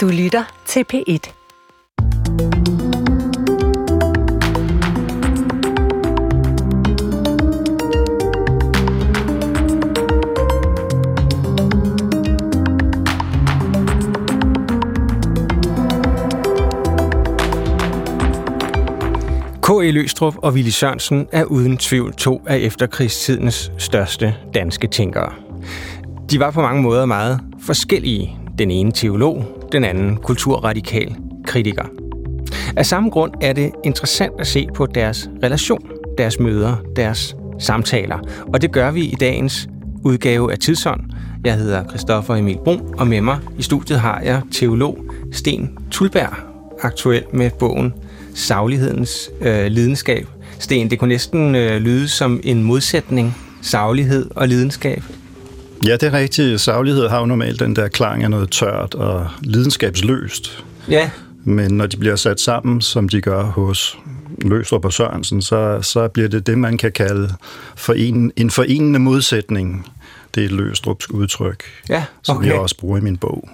Du lytter til P1. K.E. Løstrup og Willy Sørensen er uden tvivl to af efterkrigstidens største danske tænkere. De var på mange måder meget forskellige. Den ene teolog, den anden kulturradikal kritiker. Af samme grund er det interessant at se på deres relation, deres møder, deres samtaler. Og det gør vi i dagens udgave af Tidsånd. Jeg hedder Christoffer Emil Brun, og med mig i studiet har jeg teolog Sten Tulberg, aktuel med bogen Saglighedens øh, lidenskab. Sten, det kunne næsten øh, lyde som en modsætning, saglighed og lidenskab. Ja, det er rigtigt. Saglighed har jo normalt den der klang af noget tørt og lidenskabsløst. Ja. Men når de bliver sat sammen, som de gør hos Løstrup og Sørensen, så, så bliver det det, man kan kalde foren, en forenende modsætning. Det er et Løstrups udtryk, ja, okay. som jeg også bruger i min bog.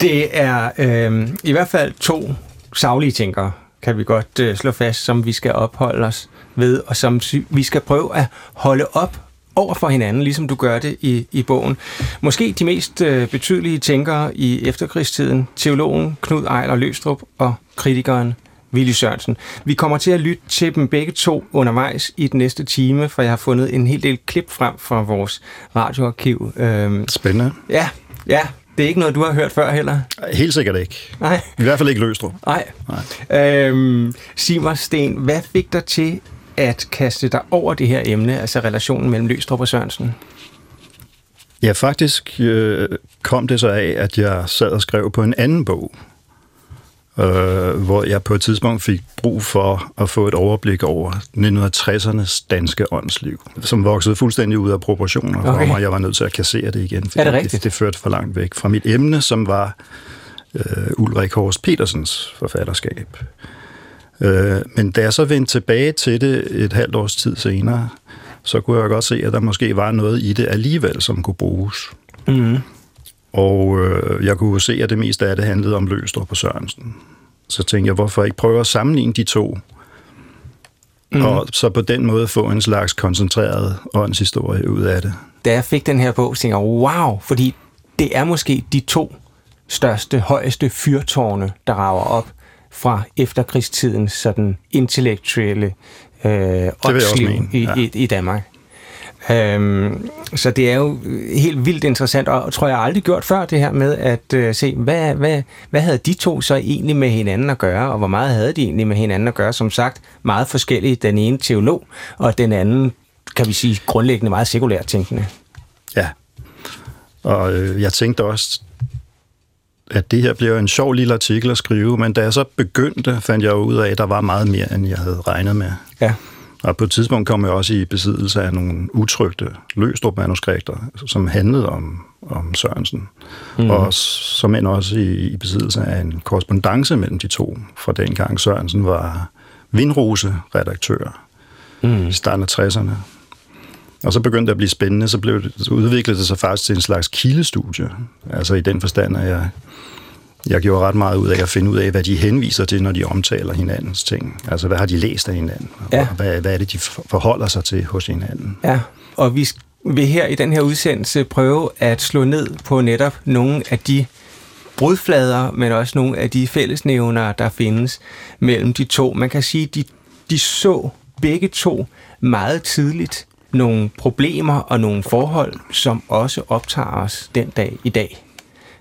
Det er øh, i hvert fald to saglige tænkere, kan vi godt øh, slå fast, som vi skal opholde os ved, og som vi skal prøve at holde op over for hinanden, ligesom du gør det i, i bogen. Måske de mest øh, betydelige tænkere i efterkrigstiden, teologen Knud Ejler Løstrup og kritikeren Willy Sørensen. Vi kommer til at lytte til dem begge to undervejs i den næste time, for jeg har fundet en hel del klip frem fra vores radioarkiv. Øhm, Spændende. Ja, ja, det er ikke noget, du har hørt før heller? Helt sikkert ikke. Nej. I hvert fald ikke Løstrup. Nej. Nej. Øhm, sig mig, Sten, hvad fik dig til at kaste dig over det her emne, altså relationen mellem Løstrup og Sørensen? Ja, faktisk øh, kom det så af, at jeg sad og skrev på en anden bog, øh, hvor jeg på et tidspunkt fik brug for at få et overblik over 1960'ernes danske åndsliv, som voksede fuldstændig ud af proportioner okay. for mig. Jeg var nødt til at kassere det igen, er det, rigtigt? det, det førte for langt væk fra mit emne, som var øh, Ulrik Horst Petersens forfatterskab. Øh, men da jeg så vendte tilbage til det et halvt års tid senere, så kunne jeg godt se, at der måske var noget i det alligevel, som kunne bruges. Mm. Og øh, jeg kunne se, at det meste af det handlede om Løstrup og Sørensen. Så tænkte jeg, hvorfor ikke prøve at sammenligne de to? Mm. Og så på den måde få en slags koncentreret åndshistorie ud af det. Da jeg fik den her bog, tænkte jeg, wow, fordi det er måske de to største, højeste fyrtårne, der rager op fra efterkrigstidens sådan intellektuelle øh, åndsliv i, ja. i, i Danmark. Øhm, så det er jo helt vildt interessant, og tror jeg aldrig gjort før det her med at øh, se, hvad, hvad, hvad havde de to så egentlig med hinanden at gøre, og hvor meget havde de egentlig med hinanden at gøre? Som sagt, meget forskellige. Den ene teolog, og den anden, kan vi sige, grundlæggende meget sekulært tænkende. Ja, og øh, jeg tænkte også, at det her bliver en sjov lille artikel at skrive, men da jeg så begyndte, fandt jeg ud af, at der var meget mere, end jeg havde regnet med. Ja. Og på et tidspunkt kom jeg også i besiddelse af nogle utrygte Løstrup-manuskripter, som handlede om, om Sørensen. Mm. Og som end også i, i besiddelse af en korrespondence mellem de to, fra dengang Sørensen var Vindrose-redaktør mm. i starten af 60'erne. Og så begyndte det at blive spændende, så, blev det, så udviklede det sig faktisk til en slags kildestudie. Altså i den forstand, at jeg jeg gjorde ret meget ud af at finde ud af, hvad de henviser til, når de omtaler hinandens ting. Altså, hvad har de læst af hinanden? Ja. Og hvad, hvad er det, de forholder sig til hos hinanden? Ja, og vi vil her i den her udsendelse prøve at slå ned på netop nogle af de brudflader, men også nogle af de fællesnævner, der findes mellem de to. Man kan sige, de, de så begge to meget tidligt nogle problemer og nogle forhold, som også optager os den dag i dag.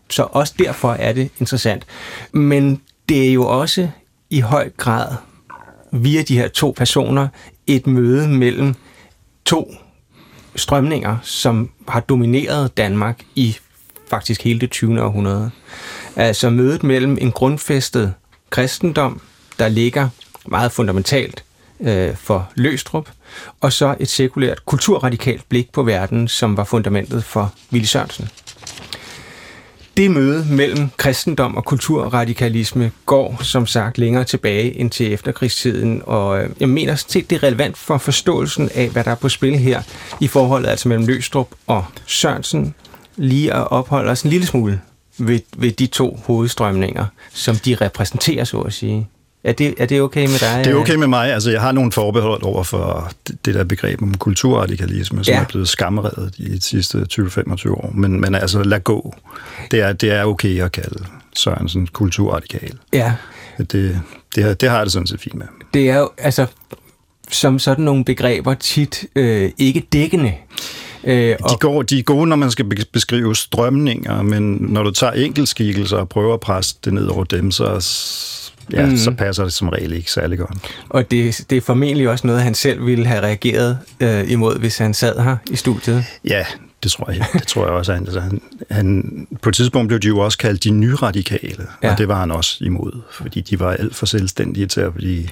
Så også derfor er det interessant. Men det er jo også i høj grad via de her to personer et møde mellem to strømninger, som har domineret Danmark i faktisk hele det 20. århundrede. Altså mødet mellem en grundfæstet kristendom, der ligger meget fundamentalt øh, for Løstrup, og så et sekulært kulturradikalt blik på verden, som var fundamentet for Willy Sørensen. Det møde mellem kristendom og kulturradikalisme går som sagt længere tilbage end til efterkrigstiden, og øh, jeg mener at det er relevant for forståelsen af, hvad der er på spil her i forholdet altså mellem Løstrup og Sørensen, lige at opholde os en lille smule ved, ved de to hovedstrømninger, som de repræsenterer, så at sige. Er det, er det okay med dig? Det er okay med mig. Altså, jeg har nogle forbehold over for det der begreb om kulturradikalisme, som ja. er blevet skamredet i de sidste 20-25 år. Men, men altså, lad gå. Det er, det er okay at kalde Sørensen kulturradikal. Ja. Det, det, det har jeg det sådan set fint med. Det er jo, altså, som sådan nogle begreber tit øh, ikke dækkende. Øh, og... de, går, de er gode, når man skal beskrive strømninger, men når du tager enkeltskikkelser og prøver at presse det ned over dem, så, ja, mm. så passer det som regel ikke særlig godt. Og det, det er formentlig også noget, han selv ville have reageret øh, imod, hvis han sad her i studiet. Ja, det tror jeg. Det tror jeg også. Han, altså, han, han, på et tidspunkt blev de jo også kaldt de nyradikale, ja. og det var han også imod, fordi de var alt for selvstændige til at blive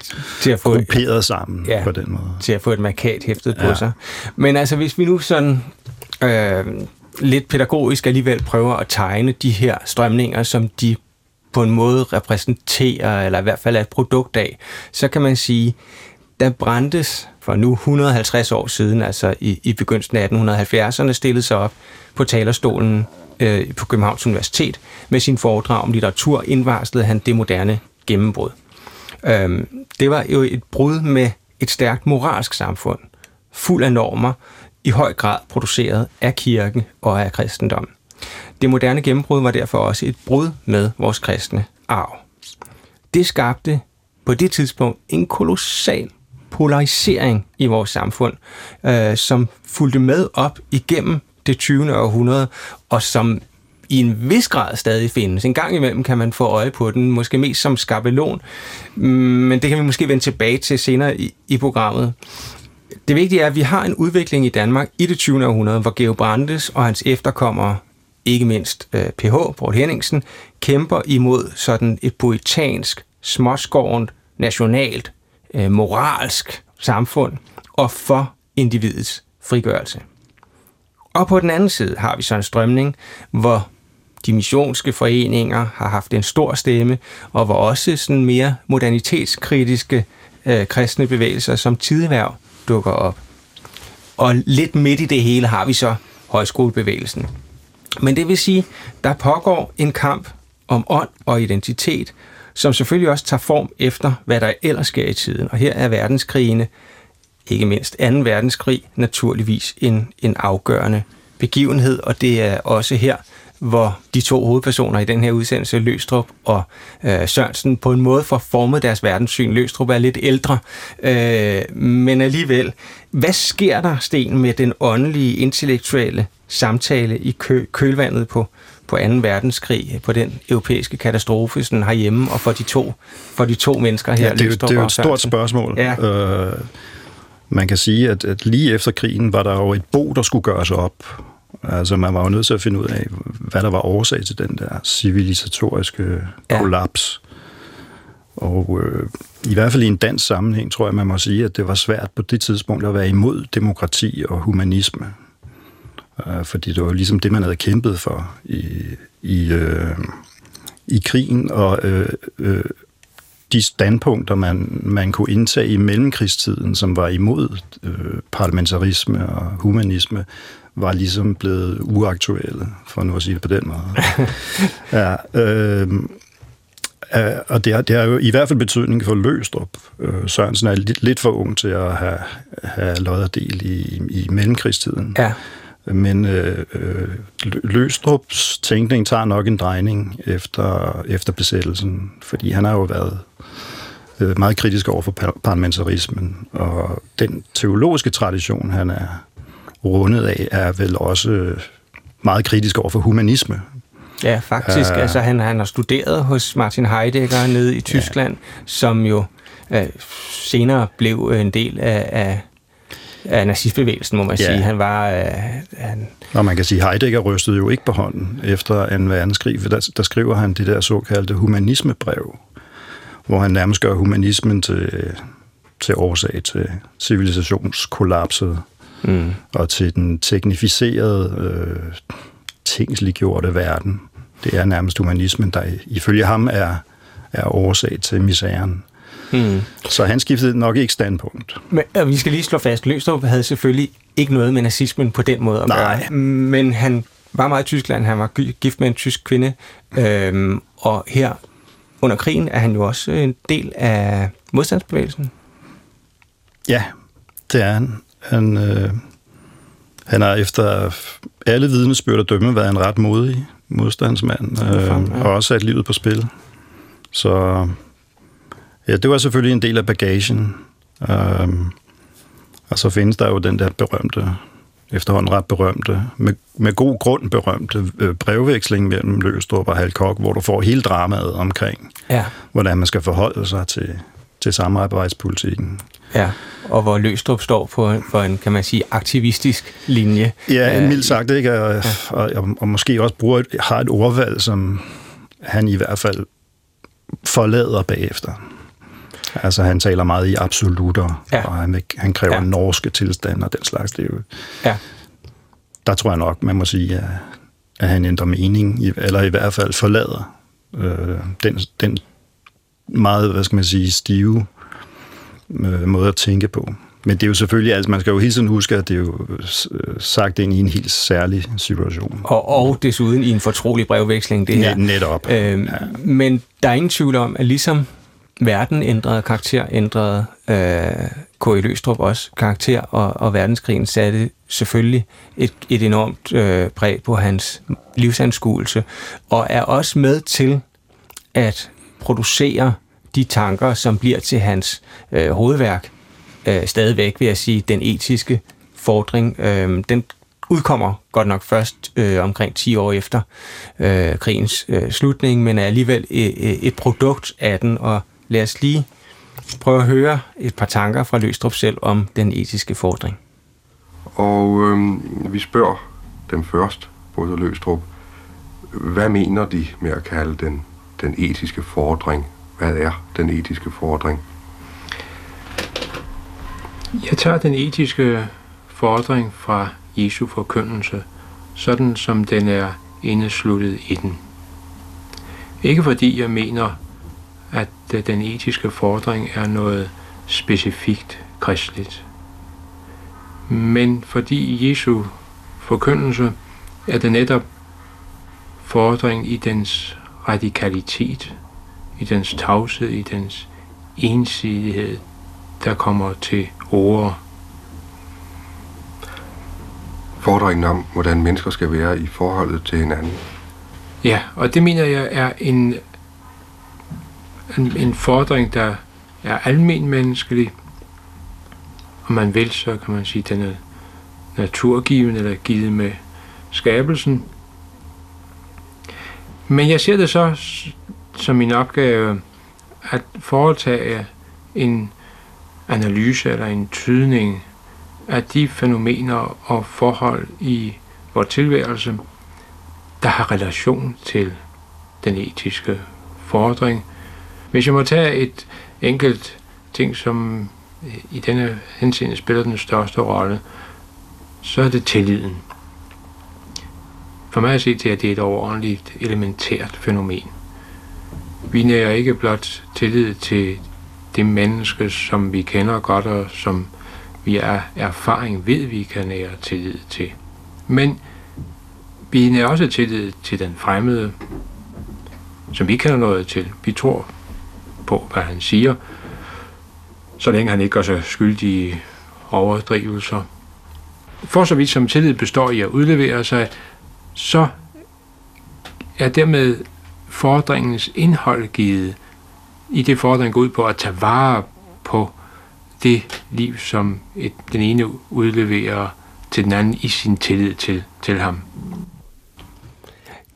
til at få grupperet et, sammen ja, på den måde. Til at få et markat hæftet ja. på sig. Men altså, hvis vi nu sådan øh, lidt pædagogisk alligevel prøver at tegne de her strømninger, som de på en måde repræsenterer, eller i hvert fald er et produkt af, så kan man sige, der brændtes for nu 150 år siden, altså i, i begyndelsen af 1870'erne, stillede sig op på talerstolen øh, på Københavns Universitet med sin foredrag om litteratur, indvarslede han det moderne gennembrud. Øhm, det var jo et brud med et stærkt moralsk samfund, fuld af normer, i høj grad produceret af kirken og af kristendommen. Det moderne gennembrud var derfor også et brud med vores kristne arv. Det skabte på det tidspunkt en kolossal polarisering i vores samfund, øh, som fulgte med op igennem det 20. århundrede, og som i en vis grad stadig findes. En gang imellem kan man få øje på den, måske mest som skabelon, men det kan vi måske vende tilbage til senere i, i programmet. Det vigtige er, at vi har en udvikling i Danmark i det 20. århundrede, hvor Georg Brandes og hans efterkommere, ikke mindst øh, PH, Poul Henningsen, kæmper imod sådan et poetansk, småskårent, nationalt øh, moralsk samfund og for individets frigørelse. Og på den anden side har vi så en strømning, hvor de missionske foreninger har haft en stor stemme, og hvor også sådan mere modernitetskritiske øh, kristne bevægelser som tideværv dukker op. Og lidt midt i det hele har vi så højskolebevægelsen. Men det vil sige, der pågår en kamp om ånd og identitet, som selvfølgelig også tager form efter, hvad der ellers sker i tiden. Og her er verdenskrigene, ikke mindst 2. verdenskrig, naturligvis en, en afgørende begivenhed, og det er også her, hvor de to hovedpersoner i den her udsendelse, Løstrup og øh, Sørensen, på en måde får formet deres verdenssyn. Løstrup er lidt ældre, øh, men alligevel, hvad sker der, Sten, med den åndelige, intellektuelle samtale i kø, kølvandet på, på 2. verdenskrig, på den europæiske katastrofe sådan herhjemme, og for de to, for de to mennesker her. Ja, det, er jo, det er jo et stort spørgsmål. Ja. Øh, man kan sige, at, at lige efter krigen var der jo et bo, der skulle gøres op. Altså man var jo nødt til at finde ud af, hvad der var årsag til den der civilisatoriske ja. kollaps. Og øh, i hvert fald i en dansk sammenhæng, tror jeg, man må sige, at det var svært på det tidspunkt at være imod demokrati og humanisme. Øh, fordi det var ligesom det, man havde kæmpet for i, i, øh, i krigen, og øh, øh, de standpunkter, man, man kunne indtage i mellemkrigstiden, som var imod øh, parlamentarisme og humanisme, var ligesom blevet uaktuelle, for nu at sige det på den måde. ja, øh, Uh, og det har, det har jo i hvert fald betydning for Løstrup. Uh, Sørensen er lidt, lidt for ung til at have, have løjet del i, i mellemkrigstiden. Ja. Men øh, øh, Løstrups tænkning tager nok en drejning efter, efter besættelsen, fordi han har jo været øh, meget kritisk over for parlamentarismen, og den teologiske tradition, han er rundet af, er vel også meget kritisk over for humanisme. Ja, faktisk. Uh, altså, han, han har studeret hos Martin Heidegger nede i Tyskland, ja. som jo uh, senere blev en del af, af af nazistbevægelsen, må man ja. sige. Han var... Øh, han... Og man kan sige, Heidegger rystede jo ikke på hånden efter en verdenskrig, for der, der skriver han det der såkaldte humanismebrev, hvor han nærmest gør humanismen til, til årsag til civilisationskollapset mm. og til den teknificerede, øh, tingsliggjorte verden. Det er nærmest humanismen, der ifølge ham er, er årsag til misæren. Hmm. Så han skiftede nok ikke standpunkt. Men og vi skal lige slå fast, Løstrup havde selvfølgelig ikke noget med nazismen på den måde at Nej. gøre. Men han var meget i Tyskland. Han var gift med en tysk kvinde. Øhm, og her under krigen er han jo også en del af modstandsbevægelsen. Ja, det er han. Han, øh, han har efter alle vidnesbyrd og dømme været en ret modig modstandsmand, øh, ja. og også sat livet på spil. Så ja, det var selvfølgelig en del af bagagen. Øh, og så findes der jo den der berømte, efterhånden ret berømte, med, med god grund berømte øh, brevveksling mellem Løgstrup og Halkok, hvor du får hele dramaet omkring, ja. hvordan man skal forholde sig til, til samarbejdspolitikken. Ja, og hvor Løstrup står på, for en, kan man sige, aktivistisk linje. Ja, mildt sagt, ikke? Og, ja. og, og, og måske også bruger et, har et ordvalg, som han i hvert fald forlader bagefter. Altså, han taler meget i absolutter, ja. og han, han kræver ja. norske tilstande og den slags. Det er jo, ja. Der tror jeg nok, man må sige, at, at han ændrer mening, eller i hvert fald forlader øh, den, den meget, hvad skal man sige, stive øh, måde at tænke på. Men det er jo selvfølgelig, altså man skal jo hele tiden huske, at det er jo øh, sagt ind i en helt særlig situation. Og, og desuden i en fortrolig brevveksling, det her. Netop. Øhm, ja. Men der er ingen tvivl om, at ligesom verden ændrede karakter, ændrede øh, K.I. E. Løstrup også karakter, og, og verdenskrigen satte selvfølgelig et, et enormt øh, præg på hans livsanskuelse, og er også med til at producere de tanker, som bliver til hans øh, hovedværk, øh, stadigvæk vil jeg sige, den etiske fordring. Øh, den udkommer godt nok først øh, omkring 10 år efter øh, krigens øh, slutning, men er alligevel et, et produkt af den, og lad os lige prøve at høre et par tanker fra Løstrup selv om den etiske fordring. Og øh, vi spørger dem først, både Løstrup, hvad mener de med at kalde den, den etiske fordring? Hvad er den etiske fordring? Jeg tager den etiske fordring fra Jesu forkyndelse, sådan som den er indesluttet i den. Ikke fordi jeg mener, at den etiske fordring er noget specifikt kristligt, men fordi Jesu forkyndelse er det netop fordring i dens radikalitet, i dens tavshed, i dens ensidighed, der kommer til ord. Fordringen om, hvordan mennesker skal være i forholdet til hinanden. Ja, og det mener jeg er en, en, en fordring, der er almen menneskelig. Om man vil, så kan man sige, at den er naturgiven eller givet med skabelsen. Men jeg ser det så som min opgave at foretage en analyse eller en tydning af de fænomener og forhold i vores tilværelse, der har relation til den etiske fordring. Hvis jeg må tage et enkelt ting, som øh, i denne henseende spiller den største rolle, så er det tilliden. For mig at se til, at det er et overordentligt elementært fænomen. Vi nærer ikke blot tillid til det menneske, som vi kender godt og som vi er erfaring ved, vi kan nære tillid til. Men vi nærer også tillid til den fremmede, som vi kender noget til. Vi tror på, hvad han siger, så længe han ikke gør sig skyldig i overdrivelser. For så vidt som tillid består i at udlevere sig, så er dermed fordringens indhold givet, i det fordring går ud på at tage vare på det liv, som et, den ene udleverer til den anden i sin tillid til, til ham.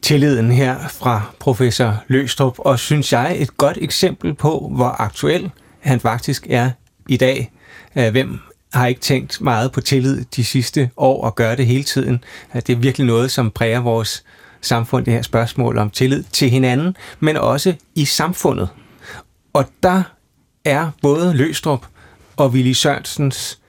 Tilliden her fra professor Løstrup, og synes jeg et godt eksempel på, hvor aktuel han faktisk er i dag. Øh, hvem har ikke tænkt meget på tillid de sidste år og gør det hele tiden? Øh, det er virkelig noget, som præger vores samfund, det her spørgsmål om tillid til hinanden, men også i samfundet. Og der er både Løstrup og Willy Sørensens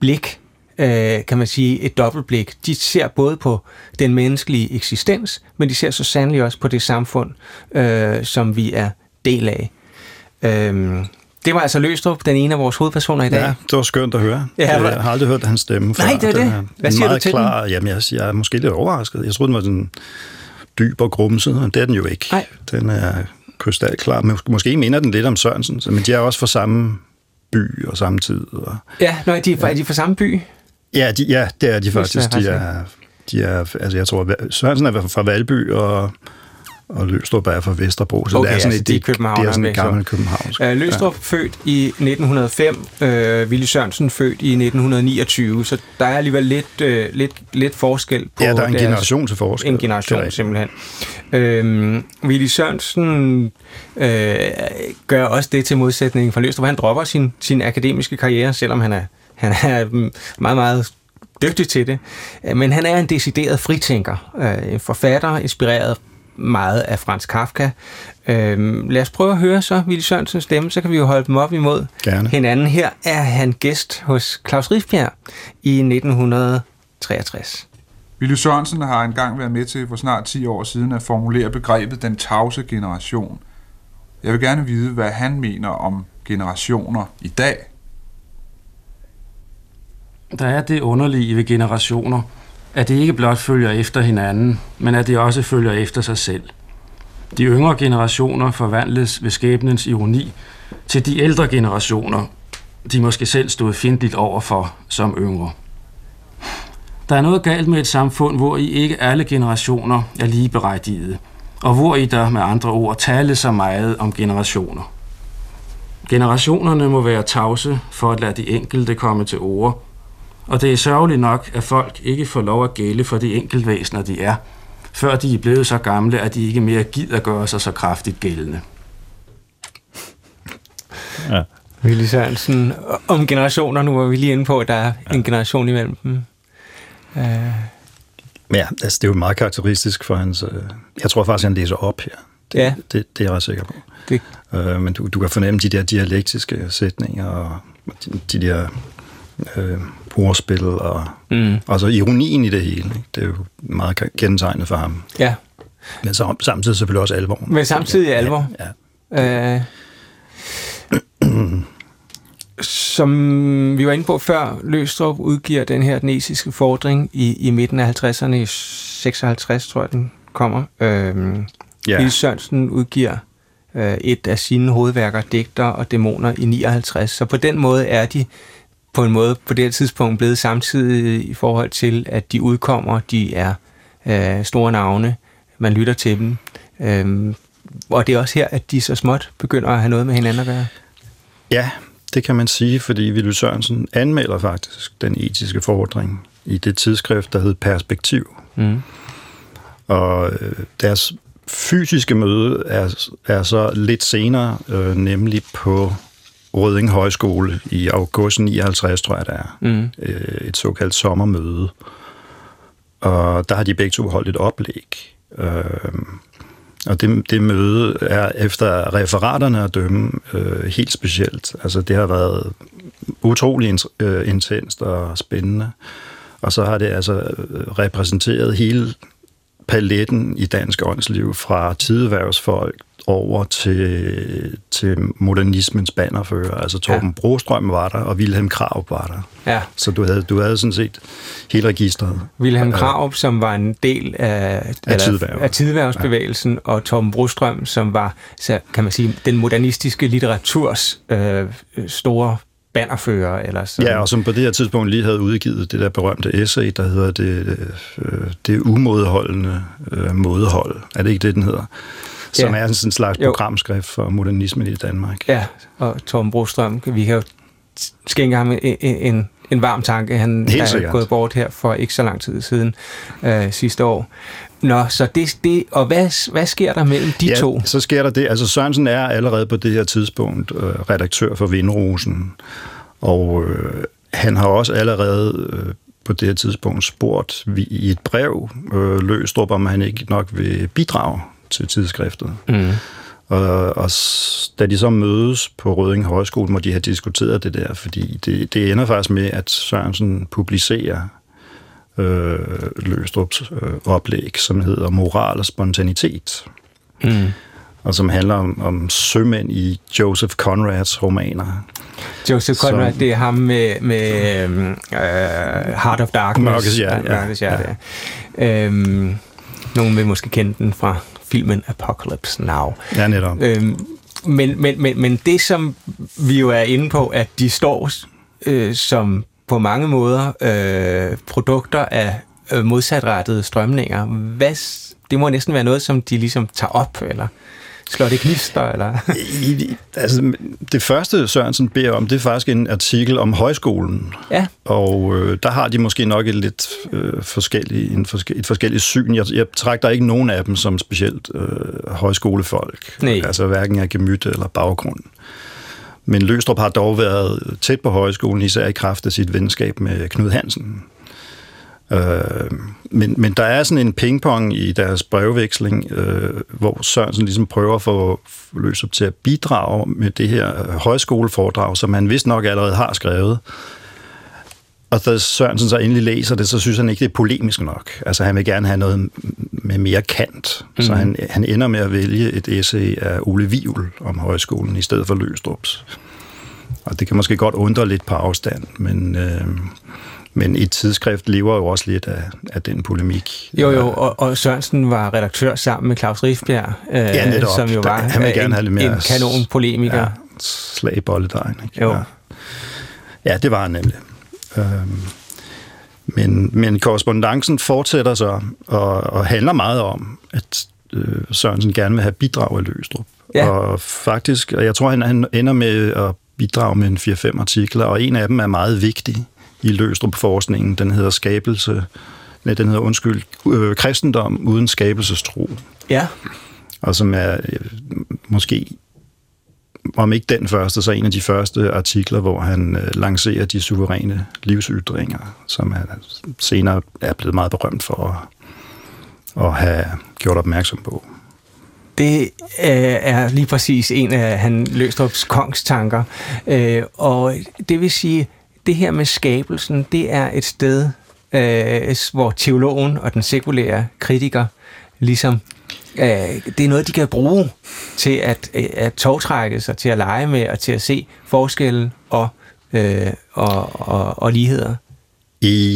blik, øh, kan man sige, et dobbeltblik. De ser både på den menneskelige eksistens, men de ser så sandelig også på det samfund, øh, som vi er del af. Øh, Det var altså Løstrup, den ene af vores hovedpersoner i dag. Ja, det var skønt at høre. Ja, Ja, men- jeg har aldrig hørt hans stemme før. Nej, det er det. er Hvad siger du meget til klar, Jamen, jeg, jeg er måske lidt overrasket. Jeg troede, den var sådan dyb og grumset, men det er den jo ikke. Nej. Den er krystalklar. Men Måske minder den lidt om Sørensen, men de er også fra samme by og samme tid. Og... Ja, når de er fra, er de fra samme by? Ja, de, ja, det er de faktisk. De er, de er, altså jeg tror, Sørensen er fra Valby, og, og Løstrup er fra Vesterbro. Så Okay, det er sådan altså, et, de er det, er sådan et gammelt københavnsk. Uh, Løstrup ja. født i 1905, uh, Willy Sørensen født i 1929, så der er alligevel lidt, uh, lidt, lidt forskel på Ja, der er en deres, generation til forskel. En er generation, simpelthen. Øhm, Willy Sørensen øh, gør også det til modsætning fra Løstrup. Han dropper sin, sin akademiske karriere, selvom han er, han er mm, meget, meget dygtig til det. Øh, Men han er en decideret fritænker. Øh, en forfatter, inspireret meget af Frans Kafka. Øhm, lad os prøve at høre så Willy Sørensens stemme, så kan vi jo holde dem op imod Gerne. hinanden. Her er han gæst hos Claus Rifbjerg i 1963. Willy Sørensen har engang været med til for snart 10 år siden at formulere begrebet den tavse generation. Jeg vil gerne vide, hvad han mener om generationer i dag. Der er det underlige ved generationer, at det ikke blot følger efter hinanden, men at det også følger efter sig selv. De yngre generationer forvandles ved skæbnens ironi til de ældre generationer, de måske selv stod fjendtligt overfor som yngre. Der er noget galt med et samfund, hvor i ikke alle generationer er lige berettigede, og hvor i der med andre ord tale så meget om generationer. Generationerne må være tavse for at lade de enkelte komme til ord, og det er sørgeligt nok, at folk ikke får lov at gælde for de enkeltvæsener, de er, før de er blevet så gamle, at de ikke mere gider gøre sig så kraftigt gældende. Ja. Willy Sørensen, om generationer, nu var vi lige inde på, at der er en generation imellem dem. Uh, Ja, altså, det er jo meget karakteristisk for hans... Øh, jeg tror faktisk, han læser op her. Det, Ja. det, det er jeg ret sikker på. det, Øh, men du, du kan fornemme de der dialektiske sætninger og de, de der øh, ordspil og, mm, og så ironien i det hele. Ikke? Det er jo meget kendetegnet for ham. ja, Men så, samtidig selvfølgelig også alvor. men samtidig alvor. Ja, Uh, som vi var inde på før, Løstrup udgiver den her denesiske fordring i, i midten af 50'erne, i 56 tror jeg den kommer. Øhm, ja. Willy Sørensen udgiver øh, et af sine hovedværker, Digter og Dæmoner, i 59. Så på den måde er de på en måde på det her tidspunkt blevet samtidig i forhold til, at de udkommer, de er øh, store navne, man lytter til dem. Øhm, og det er også her, at de så småt begynder at have noget med hinanden at gøre. ja, det kan man sige, fordi Willy Sørensen anmelder faktisk den etiske fordring i det tidsskrift, der hed Perspektiv. Mm. Og øh, deres fysiske møde er, er så lidt senere, øh, nemlig på Røding Højskole i august 59, tror jeg det er. Mm. Øh, et såkaldt sommermøde. Og der har de begge to holdt et oplæg. Øh, og det, det møde er efter referaterne at dømme øh, helt specielt. Altså det har været utrolig int- øh, intenst og spændende. Og så har det altså repræsenteret hele paletten i dansk åndsliv fra tideværvsfolk over til, til modernismens bannerfører. Altså Torben ja. Brostrøm var der, og Wilhelm Krav var der. Ja, Så du havde, du havde sådan set hele registret. Wilhelm Krarup, som var en del af, tidværv. af tidværvsbevægelsen, ja. og Tom Brostrøm, som var, så kan man sige, den modernistiske litteraturs øh, store bannerfører. Eller sådan. Ja, og som på det her tidspunkt lige havde udgivet det der berømte essay, der hedder det, øh, det umådeholdende øh, mådehold. Er det ikke det, den hedder? Som Ja. er sådan en slags Jo. programskrift for modernismen i Danmark. Ja, og Tom Brostrøm, vi kan jo skænke ham en, en, en varm tanke. Han Helt er sikkert. gået bort her for ikke så lang tid siden øh, sidste år. Nå, så det, det og hvad, hvad sker der mellem de ja, to? så sker der det. Altså Sørensen er allerede på det her tidspunkt øh, redaktør for Vindrosen, og øh, han har også allerede øh, på det her tidspunkt spurgt vi, i et brev øh, Løstrup, om han ikke nok vil bidrage til tidsskriftet. Mm. Og, og da de så mødes på Røding Højskole, må de have diskuteret det der, fordi det, det ender faktisk med, at Sørensen publicerer øh, Løstrups øh, oplæg, som hedder Moral og Spontanitet. Mm. og som handler om, om sømænd i Joseph Conrads romaner. Joseph Conrad, som, det er ham med, med uh, Heart of Darkness. Mørkets hjerte, ja. Mørkets hjerte, ja. Øhm, nogen vil måske kende den fra filmen Apocalypse Now. Ja, netop. Øhm, men, men, men, men det, som vi jo er inde på, at de står øh, som på mange måder øh, produkter af øh, modsatrettede strømninger. Hvad, det må næsten være noget, som de ligesom tager op, eller slår det knister, eller? I, altså, det første, Sørensen beder om, det er faktisk en artikel om højskolen. Ja. Og øh, der har de måske nok et lidt øh, forskelligt, en forske, et forskelligt syn. Jeg, jeg trækker ikke nogen af dem som specielt øh, højskolefolk. Nej. Altså hverken af gemyt eller baggrund. Men Løstrup har dog været tæt på højskolen, især i kraft af sit venskab med Knud Hansen. Øh, men, men der er sådan en pingpong i deres brevveksling, øh, hvor Sørensen ligesom prøver at få Løstrup til at bidrage med det her højskoleforedrag, som han vist nok allerede har skrevet. Og da Sørensen så endelig læser det, så synes han ikke, det er polemisk nok. Altså han vil gerne have noget med mere kant. Mm. Så mhm. han, han ender med at vælge et essay af Ole Vivl om højskolen i stedet for Løstrups. Og det kan måske godt undre lidt på afstand, men... Øh, men et tidsskrift lever jo også lidt af, af den polemik. Jo, jo, og, og Sørensen var redaktør sammen med Claus Rifbjerg, øh, ja, netop. som jo var han vil gerne en, have lidt mere en kanonpolemiker. Ja, slag i bolledejen. Ikke? Jo. Ja. ja, det var han nemlig. Øhm, men, men korrespondancen fortsætter så og, og handler meget om, at øh, Sørensen gerne vil have bidrag af Løstrup. Ja. Og faktisk, og jeg tror, han, han ender med at bidrage med en 4-5 artikler, og en af dem er meget vigtig i Løstrup-forskningen. Den hedder skabelse, nej, den hedder, undskyld, øh, kristendom uden skabelsestro. Ja. Og som er øh, måske om ikke den første, så en af de første artikler, hvor han øh, lancerer de suveræne livsytringer, som han senere er blevet meget berømt for at, at have gjort opmærksom på. Det øh, er lige præcis en af han Løstrups kongstanker. Øh, og det vil sige, det her med skabelsen, det er et sted, øh, hvor teologen og den sekulære kritiker ligesom øh, det er noget, de kan bruge til at, øh, at togtrække sig, til at lege med og til at se forskelle og, øh, og, og, og ligheder.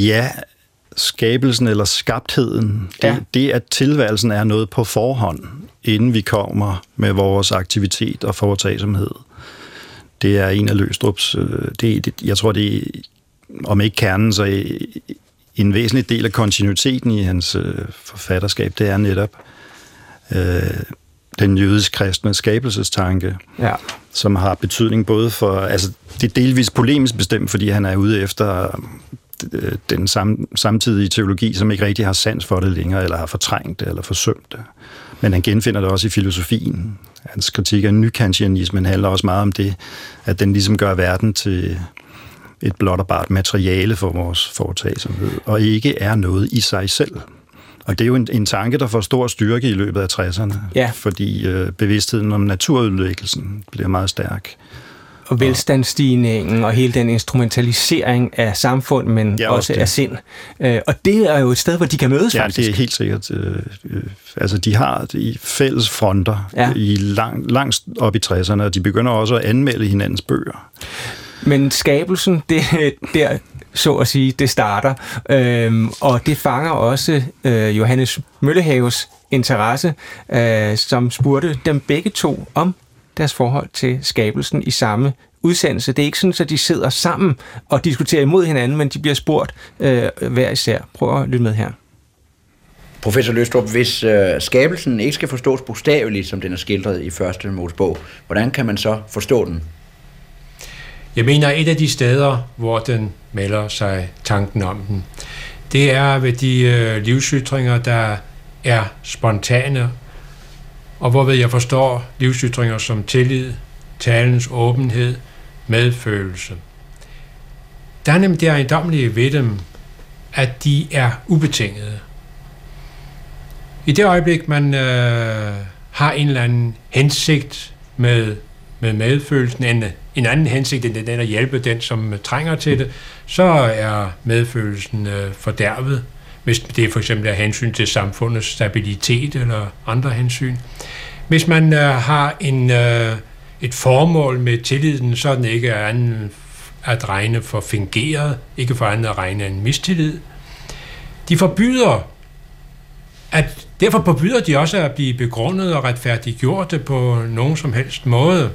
Ja, skabelsen eller skabtheden, det, ja. det at tilværelsen er noget på forhånd, inden vi kommer med vores aktivitet og foretagsomhed. Det er en af Løstrups, øh, det, det, jeg tror det er, om ikke kernen, så en væsentlig del af kontinuiteten i hans øh, forfatterskab, det er netop øh, den jødisk-kristne skabelsestanke, ja. som har betydning både for, altså det er delvis polemisk bestemt, fordi han er ude efter øh, den sam, samtidige teologi, som ikke rigtig har sans for det længere, eller har fortrængt det, eller forsømt det. Men han genfinder det også i filosofien. Hans kritik af nykantianismen handler også meget om det, at den ligesom gør verden til et blot og bart materiale for vores foretagsomhed, og ikke er noget i sig selv. Og det er jo en, en tanke, der får stor styrke i løbet af 60'erne, ja. fordi øh, bevidstheden om naturudlæggelsen bliver meget stærk og velstandsstigningen og hele den instrumentalisering af samfund, men ja, også, også af sind. Øh, og det er jo et sted, hvor de kan mødes ja, faktisk. det er helt sikkert. Øh, øh, altså, de har i fælles fronter ja. i lang, langt op i 60'erne, og de begynder også at anmelde hinandens bøger. Men skabelsen, det der så at sige, det starter. Øhm, og det fanger også øh, Johannes Møllehaves interesse, øh, som spurgte dem begge to om deres forhold til skabelsen i samme udsendelse. Det er ikke sådan, at de sidder sammen og diskuterer imod hinanden, men de bliver spurgt øh, hver især. Prøv at lytte med her. Professor Løstrup, hvis øh, skabelsen ikke skal forstås bogstaveligt, som den er skildret i første Mosebog, hvordan kan man så forstå den? Jeg mener, et af de steder, hvor den melder sig tanken om den, det er ved de øh, livsytringer, der er spontane og hvorved jeg forstår livsytringer som tillid, talens åbenhed, medfølelse. Der er nemlig det ejendomlige ved dem, at de er ubetingede. I det øjeblik, man øh, har en eller anden hensigt med, med medfølelsen, en, en anden hensigt end den at hjælpe den, som trænger til det, så er medfølelsen øh, fordærvet, hvis det for eksempel er hensyn til samfundets stabilitet eller andre hensyn. Hvis man øh, har en, øh, et formål med tilliden, så er den ikke anden at regne for fingeret, ikke for andet at regne en mistillid. De forbyder, at derfor forbyder de også at blive begrundet og retfærdiggjort på nogen som helst måde.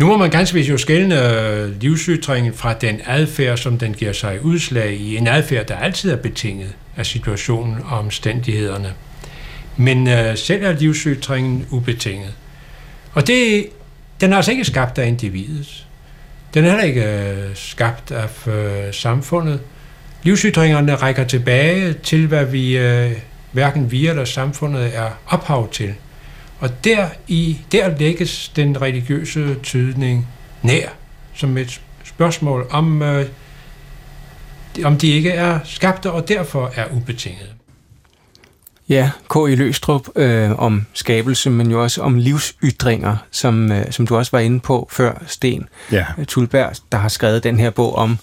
Nu må man ganske vist jo skælne øh, livsytringen fra den adfærd, som den giver sig udslag i. En adfærd, der altid er betinget af situationen og omstændighederne. Men øh, selv er livsytringen ubetinget. Og det, den er altså ikke skabt af individet. Den er heller ikke øh, skabt af øh, samfundet. Livsytringerne rækker tilbage til, hvad vi øh, hverken vi eller samfundet er ophav til. Og der, i, der lægges den religiøse tydning nær, som et spørgsmål om, øh, om de ikke er skabte og derfor er ubetingede. Ja, K. i Løstrup øh, om skabelse, men jo også om livsytringer, som, øh, som du også var inde på før, Sten Ja. Tulberg, der har skrevet den her bog om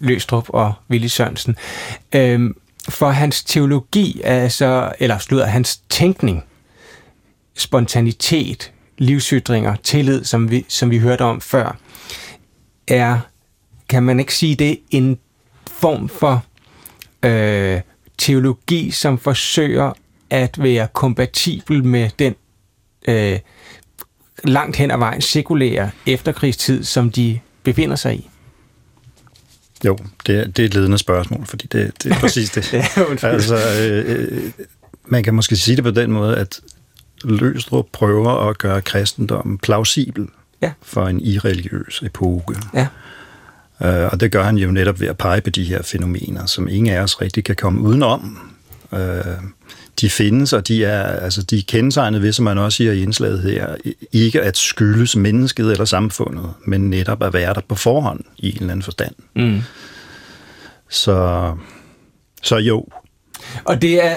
Løstrup og Willy Sørensen. Øh, for hans teologi, altså, eller slutter hans tænkning, spontanitet, livsytringer, tillid, som vi, som vi hørte om før, er, kan man ikke sige det, en form for øh, teologi, som forsøger at være kompatibel med den øh, langt hen ad vejen sekulære efterkrigstid, som de befinder sig i. Jo, det er, det er et ledende spørgsmål, fordi det, det er præcis det. Undskyld. altså, øh, øh, man kan måske sige det på den måde, at Løstrup prøver at gøre kristendommen plausibel Ja. for en irreligiøs epoke. Ja. Øh, og det gør han jo netop ved at pege på de her fænomener, som ingen af os rigtig kan komme udenom. Øh, de findes, og de er, altså, de er kendetegnet ved, som man også siger i indslaget her, ikke at skyldes mennesket eller samfundet, men netop at være der på forhånd i en eller anden forstand. Mm. Så, så jo, Og det er,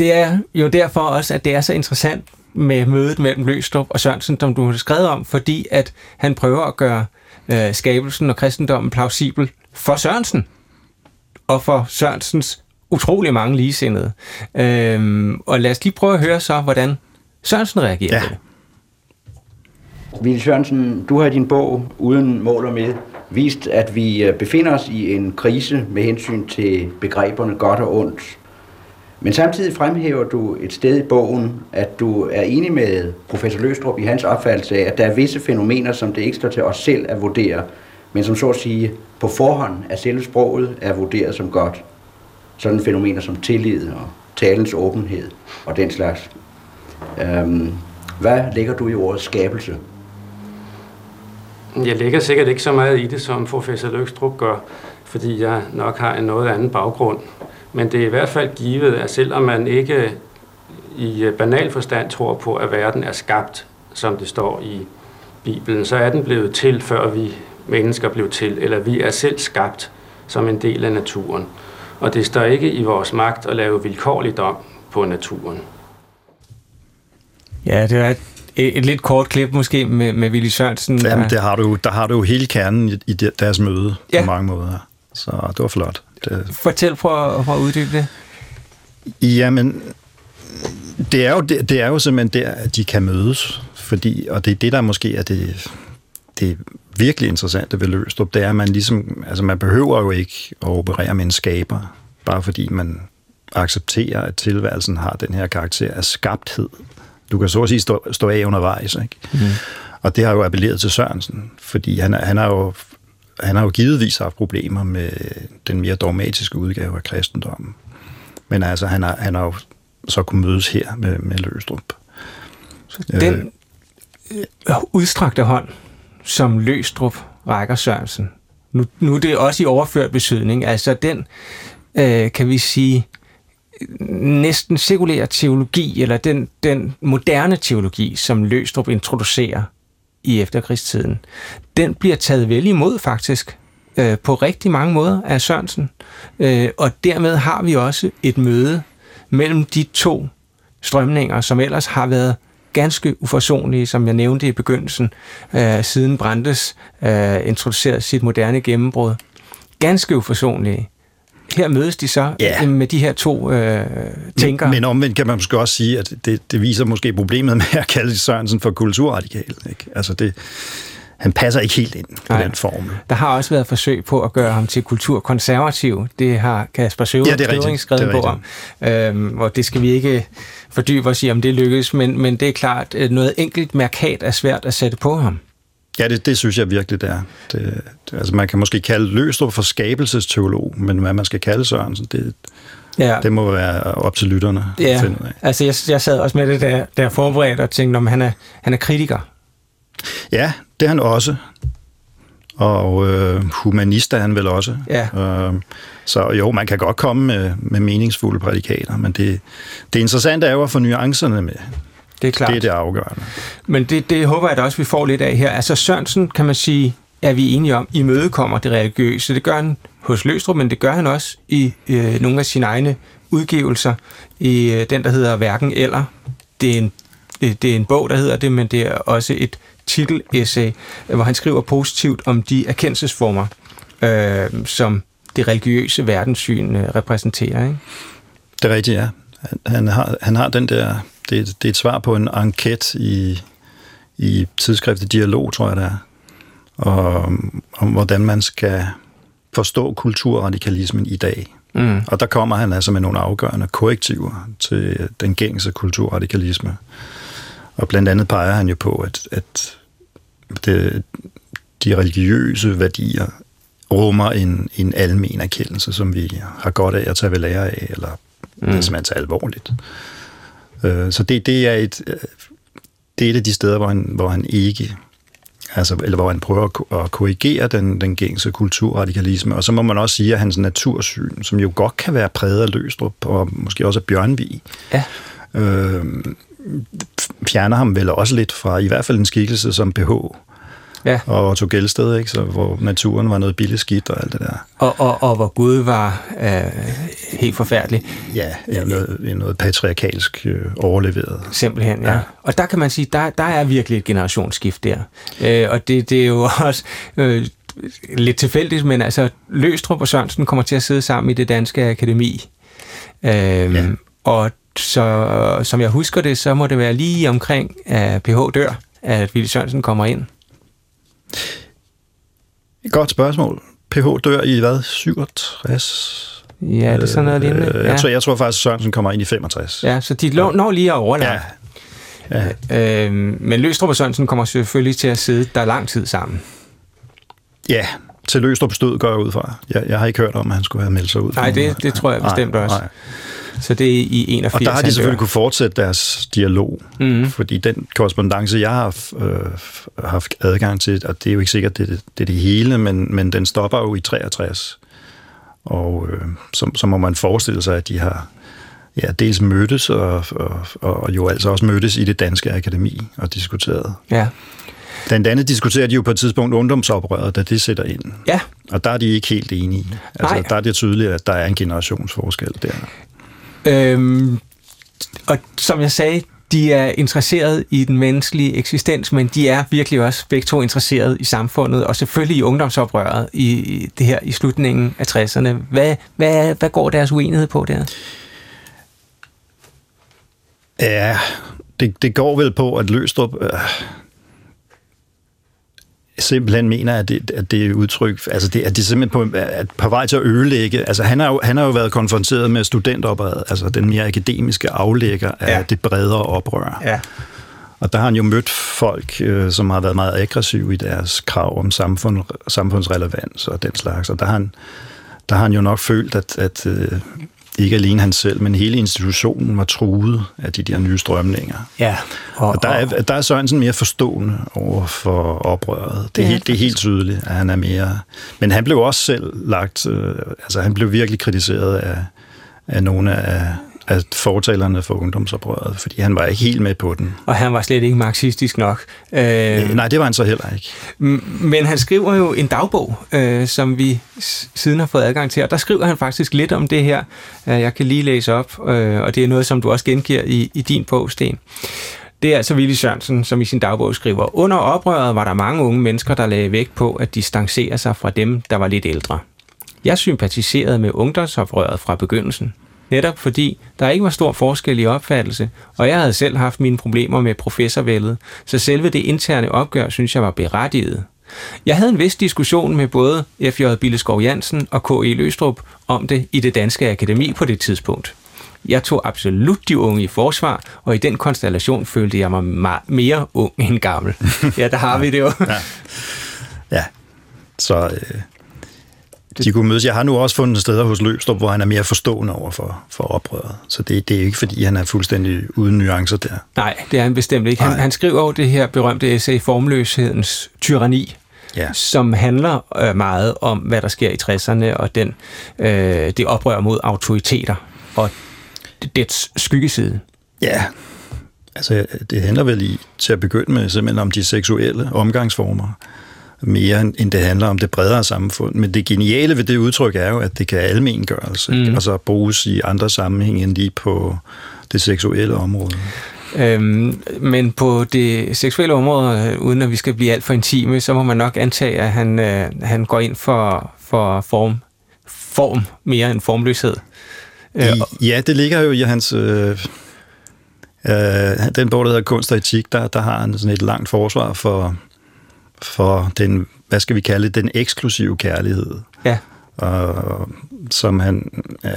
det er jo derfor også, at det er så interessant med mødet mellem Løstrup og Sørensen, som du har skrevet om, fordi at han prøver at gøre øh, skabelsen og kristendommen plausibel for Sørensen og for Sørensens utrolig mange ligesindede. Øhm, og lad os lige prøve at høre så, hvordan Sørensen reagerer Ja. på det. Ville Sørensen, du har i din bog Uden mål og med vist, at vi øh, befinder os i en krise med hensyn til begreberne godt og ondt. Men samtidig fremhæver du et sted i bogen, at du er enig med professor Løstrup i hans opfattelse af, at der er visse fænomener, som det ikke står til os selv at vurdere, men som så at sige på forhånd af selve sproget er vurderet som godt. Sådan fænomener som tillid og talens åbenhed og den slags. Øhm, hvad lægger du i ordet skabelse? Jeg lægger sikkert ikke så meget i det, som professor Løgstrup gør, fordi jeg nok har en noget anden baggrund. Men det er i hvert fald givet, at selvom man ikke i øh, banal forstand tror på, at verden er skabt, som det står i Bibelen, så er den blevet til, før vi mennesker blev til, eller vi er selv skabt som en del af naturen. Og det står ikke i vores magt at lave vilkårligt om på naturen. Ja, det er et, et lidt kort klip måske med, med Willy Sørensen. Jamen, der- det har du, der har du jo hele kernen i, i de- deres møde Ja. på mange måder. Så det var flot. Det, Fortæl, prøv at, prøv at uddybe det. Jamen, det er, jo, det, det er jo simpelthen der, at de kan mødes. Fordi, og det er det, der måske er det, det virkelig interessante ved Løstrup, det er, at man ligesom, altså man behøver jo ikke at operere med en skaber, bare fordi man accepterer, at tilværelsen har den her karakter af skabthed. Du kan så at sige stå, stå af undervejs, ikke? Mm. Og det har jo appelleret til Sørensen, fordi han, er- han har jo han har jo givetvis haft problemer med den mere dogmatiske udgave af kristendommen. Men altså, han har, han har jo så kunne mødes her med, med Løstrup. Så Den øh, udstrakte hånd, som Løstrup rækker Sørensen, nu, nu er det også i overført betydning, altså den, øh, kan vi sige, næsten sekulære teologi, eller den, den moderne teologi, som Løstrup introducerer i efterkrigstiden, den bliver taget vel imod faktisk øh, på rigtig mange måder af Sørensen. Øh, og dermed har vi også et møde mellem de to strømninger, som ellers har været ganske uforsonlige, som jeg nævnte i begyndelsen, øh, siden Brandes øh, introducerede sit moderne gennembrud. Ganske uforsonlige her mødes de så Ja. ja. med de her to øh, tænkere. Men omvendt kan man måske også sige, at det, det viser måske problemet med at kalde Sørensen for kulturradikal. Ikke? Altså det, han passer ikke helt ind på Nej. den formel. Der har også været forsøg på at gøre ham til kulturkonservativ. Det har Kasper Søver Ja, det skrevet Det på om. Øhm, og det skal vi ikke fordybe os i, om det lykkes, men, men det er klart, at noget enkelt mærkat er svært at sætte på ham. Ja, det, det synes jeg virkelig, det er. Det, det, altså man kan måske kalde Løstrup for skabelsesteolog, men hvad man skal kalde Sørensen, det, Ja, det må være op til lytterne at ja. finde ud af. altså jeg, jeg sad også med det der, der forberedt og tænkte, om han er, han er kritiker. Ja, det er han også. Og øh, humanist er han vel også. Ja. Øh, så jo, man kan godt komme med, med meningsfulde prædikater, men det, det interessante er jo at få nuancerne med. Det er klart. Det er det afgørende. Men det, det håber jeg da også, vi får lidt af her. Altså Sørensen, kan man sige, er vi enige om, imødekommer det religiøse. Det gør han hos Løstrup, men det gør han også i øh, nogle af sine egne udgivelser. I øh, den, der hedder Hverken eller. Det er, en, det, det er en bog, der hedder det, men det er også et titelessay, hvor han skriver positivt om de erkendelsesformer, øh, som det religiøse verdenssyn øh, repræsenterer. Ikke? Det er rigtigt, ja. Han, har, han har den der... Det, det er et svar på en enquete i, i tidsskriftet Dialog, tror jeg det er, og, om hvordan man skal forstå kulturradikalismen i dag. Mm. Og der kommer han altså med nogle afgørende korrektiver til den gængse kulturradikalisme. Og blandt andet peger han jo på, at, at det, de religiøse værdier rummer en, en almen erkendelse, som vi har godt af at tage ved lære af, eller mm. det er simpelthen så alvorligt. Øh, Så det, det er et øh, det er et af de steder, hvor han, hvor han ikke altså, eller hvor han prøver at ko- at korrigere den, den gængse kulturradikalisme. Og så må man også sige, at hans natursyn, som jo godt kan være præget af Løstrup, og måske også af Bjørnvig, Ja. øh, fjerner ham vel også lidt fra i hvert fald en skikkelse som PH Ja. og Otto Gelsted, ikke? Så, hvor naturen var noget billigt skidt og alt det der. Og, og, og hvor Gud var øh, helt forfærdelig. Ja, ja noget, noget patriarkalsk øh, overleveret. Simpelthen, ja. Ja. Og der kan man sige, der, der er virkelig et generationsskift der. Øh, og det, det er jo også øh, lidt tilfældigt, men altså Løstrup og Sørensen kommer til at sidde sammen i det danske akademi. Øh, ja. Og så, som jeg husker det, så må det være lige omkring, at PH dør, at Ville Sørensen kommer ind. Godt spørgsmål. PH dør i hvad? 67? Ja, det er sådan noget lignende. Øh, Ja. jeg, tror, jeg tror faktisk, Sørensen kommer ind i 65. ja, så de lå- når lige at overlappe. ja. ja. Øh, men Løstrup og Sørensen kommer selvfølgelig til at sidde der lang tid sammen. Ja, til Løstrup stød går jeg ud fra. Jeg, jeg har ikke hørt om, at han skulle have meldt sig ud. Nej, det, det tror jeg bestemt nej, også. Nej. Så det er i 81. Og der har de selvfølgelig kunne fortsætte deres dialog, Mhm. mm-hmm. fordi den korrespondence, jeg har øh, haft adgang til, og det er jo ikke sikkert, det det, det, er det hele, men, men den stopper jo i 63. Og øh, så, så må man forestille sig, at de har ja, dels mødtes, og, og, og jo altså også mødtes i det danske akademi og diskuteret. Ja. Blandt andet diskuterer de jo på et tidspunkt ungdomsoprøret, da det sætter ind. Ja, Og der er de ikke helt enige. Altså, Nej. der er det tydeligt, at der er en generationsforskel der. Øhm, og som jeg sagde, de er interesseret i den menneskelige eksistens, men de er virkelig også begge to interesseret i samfundet, og selvfølgelig i ungdomsoprøret i i det her i slutningen af 60'erne. Hvad, hvad, hvad går deres uenighed på der? Ja, det, det går vel på, at Løstrup øh, simpelthen mener, at det, at det er udtryk, altså det, at det er simpelthen på, at på vej til at ødelægge, altså han har jo, han har jo været konfronteret med studenteroprøret, altså den mere akademiske aflægger af Ja. det bredere oprør. Ja. Og der har han jo mødt folk, øh, som har været meget aggressive i deres krav om samfund, samfundsrelevans og den slags. Og der har han, der har han jo nok følt, at, at øh, ikke alene han selv, men hele institutionen var truet af de der nye strømninger. Ja. Og der er, der er Sørensen mere forstående over for oprøret. Det er, Ja, helt, det er helt tydeligt, at han er mere... Men han blev også selv lagt... Øh, altså, han blev virkelig kritiseret af, af nogle af, af fortalerne for ungdomsoprøret, fordi han var ikke helt med på den. og han var slet ikke marxistisk nok. Øh, Øh, nej, det var han så heller ikke. Men han skriver jo en dagbog, øh, som vi siden har fået adgang til, og der skriver han faktisk lidt om det her. Øh, jeg kan lige læse op, øh, og det er noget, som du også gengiver i, i din bog, Sten. Det er altså Willy Sørensen, som i sin dagbog skriver, under oprøret var der mange unge mennesker, der lagde vægt på at distancere sig fra dem, der var lidt ældre. Jeg sympatiserede med ungdomsoprøret fra begyndelsen. Netop fordi der ikke var stor forskel i opfattelse, og jeg havde selv haft mine problemer med professorvældet, så selve det interne opgør synes jeg var berettiget. Jeg havde en vis diskussion med både F.J. Billeskov Jansen og K.E. Løstrup om det i det danske akademi på det tidspunkt. Jeg tog absolut de unge i forsvar, og i den konstellation følte jeg mig meget mere ung end gammel. Ja, der har vi det jo. Ja, ja. så øh, de kunne mødes. Jeg har nu også fundet steder hos Løbstrup, hvor han er mere forstående over for, for oprøret. Så det, det er ikke, fordi han er fuldstændig uden nuancer der. Nej, det er han bestemt ikke. Han, han skriver over det her berømte essay Formløshedens tyranni, Ja. som handler øh, meget om, hvad der sker i 60'erne, og den, øh, det oprør mod autoriteter, og dets skyggeside. Ja, altså det handler vel i, til at begynde med simpelthen om de seksuelle omgangsformer, mere end det handler om det bredere samfund. Men det geniale ved det udtryk er jo, at det kan almengøres, mm. Mm. altså bruges i andre sammenhæng end lige på det seksuelle område. Øhm, men på det seksuelle område, uden at vi skal blive alt for intime, så må man nok antage, at han, øh, han går ind for, for form, form mere end formløshed. Øh, ja, det ligger jo i hans... Øh, øh, den bog, der hedder Kunst og Etik, der, der har han sådan et langt forsvar for, for den, hvad skal vi kalde det, den eksklusive kærlighed. Ja. Og, som han... Øh,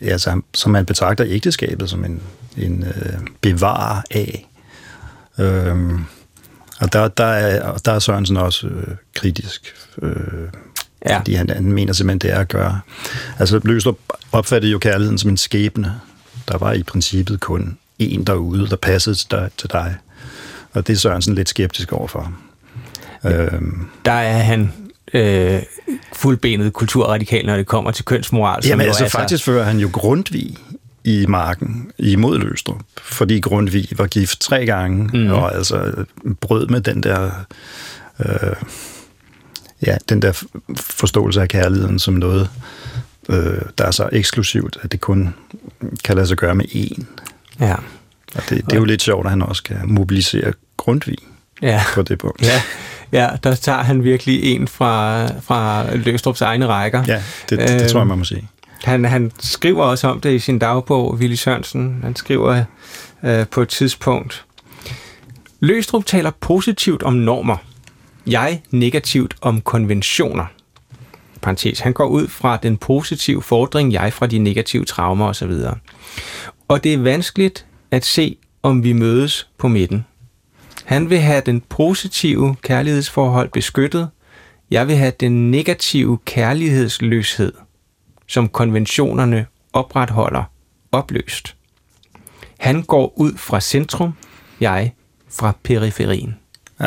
ja, som, som han betragter ægteskabet som en, en øh, bevarer af. Øhm, og der, der, er, der er Sørensen også øh, kritisk. Øh, Ja. Fordi han, han mener simpelthen, det er at gøre. Altså, Løstrup opfattede jo kærligheden som en skæbne. Der var i princippet kun en derude, der passede til dig. Til dig. Og det er Sørensen lidt skeptisk overfor. Øhm, Der er han øh, fuldbenet kulturradikal, når det kommer til kønsmoral. Jamen altså, er så- faktisk fører han jo Grundtvig i marken imod Løstrup, fordi Grundtvig var gift tre gange, mm. og altså brød med den der, øh, ja, den der forståelse af kærligheden som noget, øh, der er så eksklusivt, at det kun kan lade sig gøre med én. Ja. Og det, det er jo lidt sjovt, at han også kan mobilisere Grundtvig Ja. på det punkt. Ja, ja, der tager han virkelig en fra, fra Løstrups egne rækker. Ja, det, det, det Øhm, tror jeg, man må sige. Han, han skriver også om det i sin dagbog, Willy Sørensen. Han skriver øh, på et tidspunkt, Løstrup taler positivt om normer. Jeg negativt om konventioner. Parenthes. Han går ud fra den positive fordring, jeg fra de negative traumer osv. Og det er vanskeligt at se, om vi mødes på midten. Han vil have den positive kærlighedsforhold beskyttet. Jeg vil have den negative kærlighedsløshed, som konventionerne opretholder, opløst. Han går ud fra centrum, jeg fra periferien. Ja,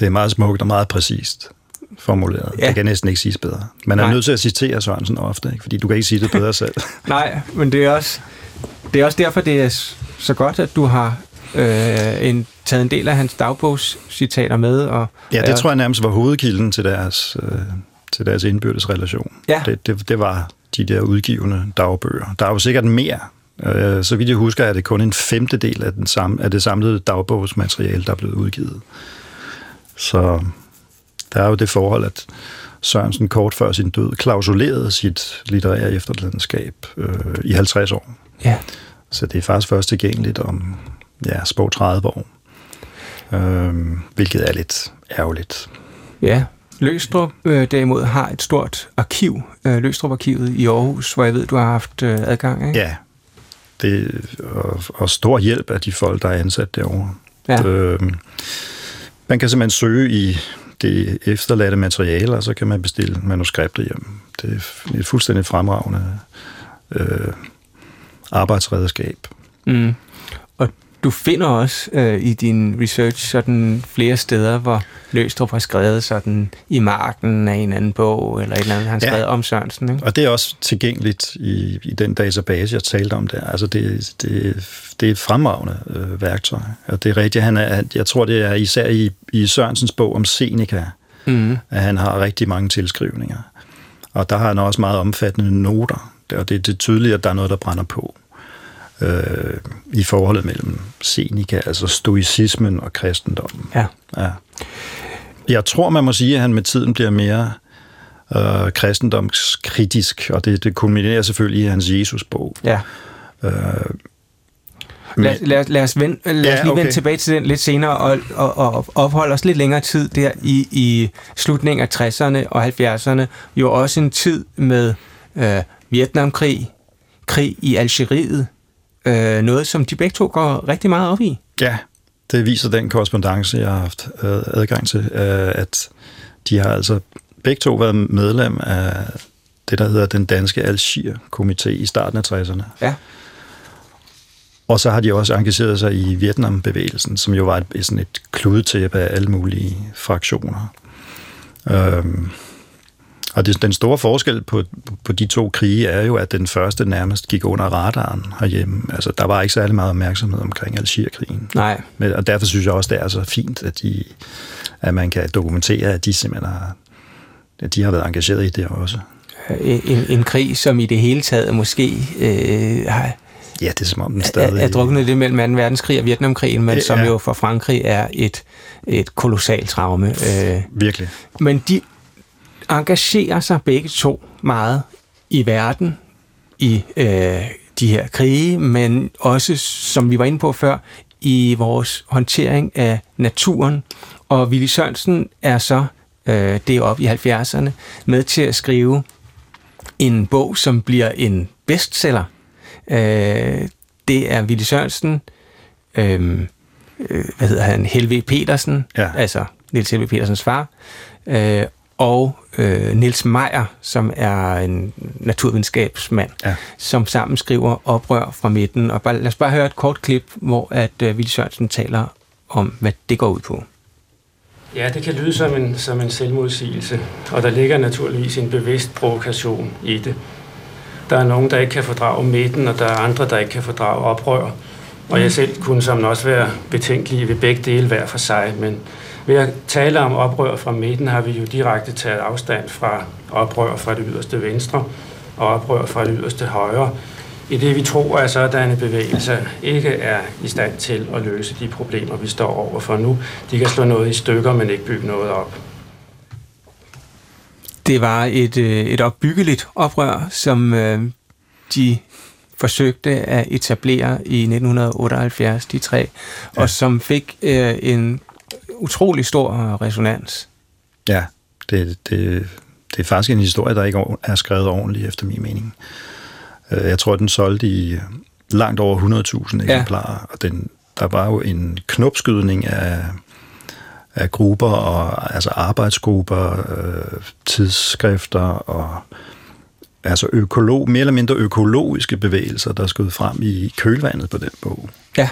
det er meget smukt og meget præcist formuleret. Ja. Det kan næsten ikke siges bedre. Man er Nej. nødt til at citere Sørensen ofte, ikke? fordi du kan ikke sige det bedre selv. Nej, men det er også, det er også derfor, det er så godt, at du har øh, en, taget en del af hans dagbogscitater med. Og, Ja, det tror jeg nærmest var hovedkilden til deres, øh, til deres indbyrdes relation. Ja. Det, det, det var de der udgivende dagbøger. Der er jo sikkert mere. Øh, så vidt jeg husker, er det kun en femtedel af, den samme, af det samlede dagbogsmateriale, der er blevet udgivet. Så der er jo det forhold, at Sørensen kort før sin død klausulerede sit litterære efterladenskab øh, i 50 år. Ja. Så det er faktisk først tilgængeligt om ja, spå 30 år. Øh, hvilket er lidt ærgerligt. Ja, Løstrup øh, derimod har et stort arkiv, øh, Løstrup-arkivet i Aarhus, hvor jeg ved, du har haft øh, adgang, ikke? Ja, det, og, og stor hjælp af de folk, der er ansat derovre. Ja. Øhm, man kan simpelthen søge i det efterladte materiale, og så kan man bestille manuskripter hjem. Det er et fuldstændig fremragende øh, arbejdsredskab. Mm. Du finder også øh, i din research sådan flere steder, hvor Løstrup har skrevet sådan i marken af en anden bog, eller et eller andet, han har Ja. skrevet om Sørensen, ikke? Og det er også tilgængeligt i, i den database, jeg talte om der. Altså det, det, det er et fremragende øh, værktøj. Og det er rigtigt, han er, jeg tror, det er især i, i Sørensens bog om Seneca, Mm. at han har rigtig mange tilskrivninger. Og der har han også meget omfattende noter. Og det, det er tydeligt, at der er noget, der brænder på øh, i forholdet mellem Seneca, altså stoicismen og kristendommen. Ja. Ja. Jeg tror, man må sige, at han med tiden bliver mere øh, kristendomskritisk, og det, det kulminerer selvfølgelig i hans Jesus-bog. Ja. Øh, Lad, lad, lad os, vende, lad Ja, os lige okay. vende tilbage til den lidt senere og, og, og opholde os lidt længere tid der i, i slutningen af 60'erne og 70'erne. Jo også en tid med øh, Vietnamkrig, krig i Algeriet. Øh, noget, som de begge to går rigtig meget op i. Ja, det viser den korrespondence, jeg har haft adgang til, øh, at de har altså begge to været medlem af det, der hedder den danske Algier-komité i starten af 60'erne. Ja. Og så har de også engageret sig i Vietnam-bevægelsen, som jo var et, sådan et kludetæppe af alle mulige fraktioner. Øhm, og det, den store forskel på, på de to krige er jo, at den første nærmest gik under radaren herhjemme. Altså, der var ikke særlig meget opmærksomhed omkring Algierkrigen. Nej, Men, og derfor synes jeg også, det er så fint, at, de, at man kan dokumentere, at de simpelthen har, at de har været engageret i det også. en, en krig, som i det hele taget måske øh, har, Ja, det er som om den er, stadig... er druknet det mellem 2. verdenskrig og Vietnamkrigen, men Ja. som jo for Frankrig er et, et kolossalt traume. Øh, Virkelig. Men de engagerer sig begge to meget i verden, i øh, de her krige, men også, som vi var inde på før, i vores håndtering af naturen. Og Willy Sørensen er så øh, det op i 70'erne med til at skrive en bog, som bliver en bestseller. Øh, det er Willy Sørensen, øh, øh, hvad hedder han, Helve Petersen, Ja. altså Niels Helve Petersens far, øh, og øh, Niels Meyer, som er en naturvidenskabsmand, Ja. som sammen skriver Oprør fra midten. Og bare, lad os bare høre et kort klip, hvor at øh, Willy Sørensen taler om, hvad det går ud på. Ja, det kan lyde som en, som en selvmodsigelse, og der ligger naturligvis en bevidst provokation i det. Der er nogen, der ikke kan fordrage midten, og der er andre, der ikke kan fordrage oprør. Og jeg selv kunne som også være betænkelig ved begge dele hver for sig, men ved at tale om oprør fra midten har vi jo direkte taget afstand fra oprør fra det yderste venstre og oprør fra det yderste højre, i det vi tror, at sådanne bevægelser ikke er i stand til at løse de problemer, vi står overfor nu. De kan slå noget i stykker, men ikke bygge noget op. Det var et, øh, et opbyggeligt oprør, som øh, de forsøgte at etablere i 1978, de tre, ja. og som fik øh, en utrolig stor resonans. Ja, det, det, det er faktisk en historie, der ikke er skrevet ordentligt, efter min mening. Øh, Jeg tror, den solgte i langt over 100.000 eksemplarer, og den, der var jo en knopskydning af, af grupper, og, altså arbejdsgrupper, øh, tidsskrifter og altså økolog, mere eller mindre økologiske bevægelser, der skød frem i kølvandet på den bog. Ja.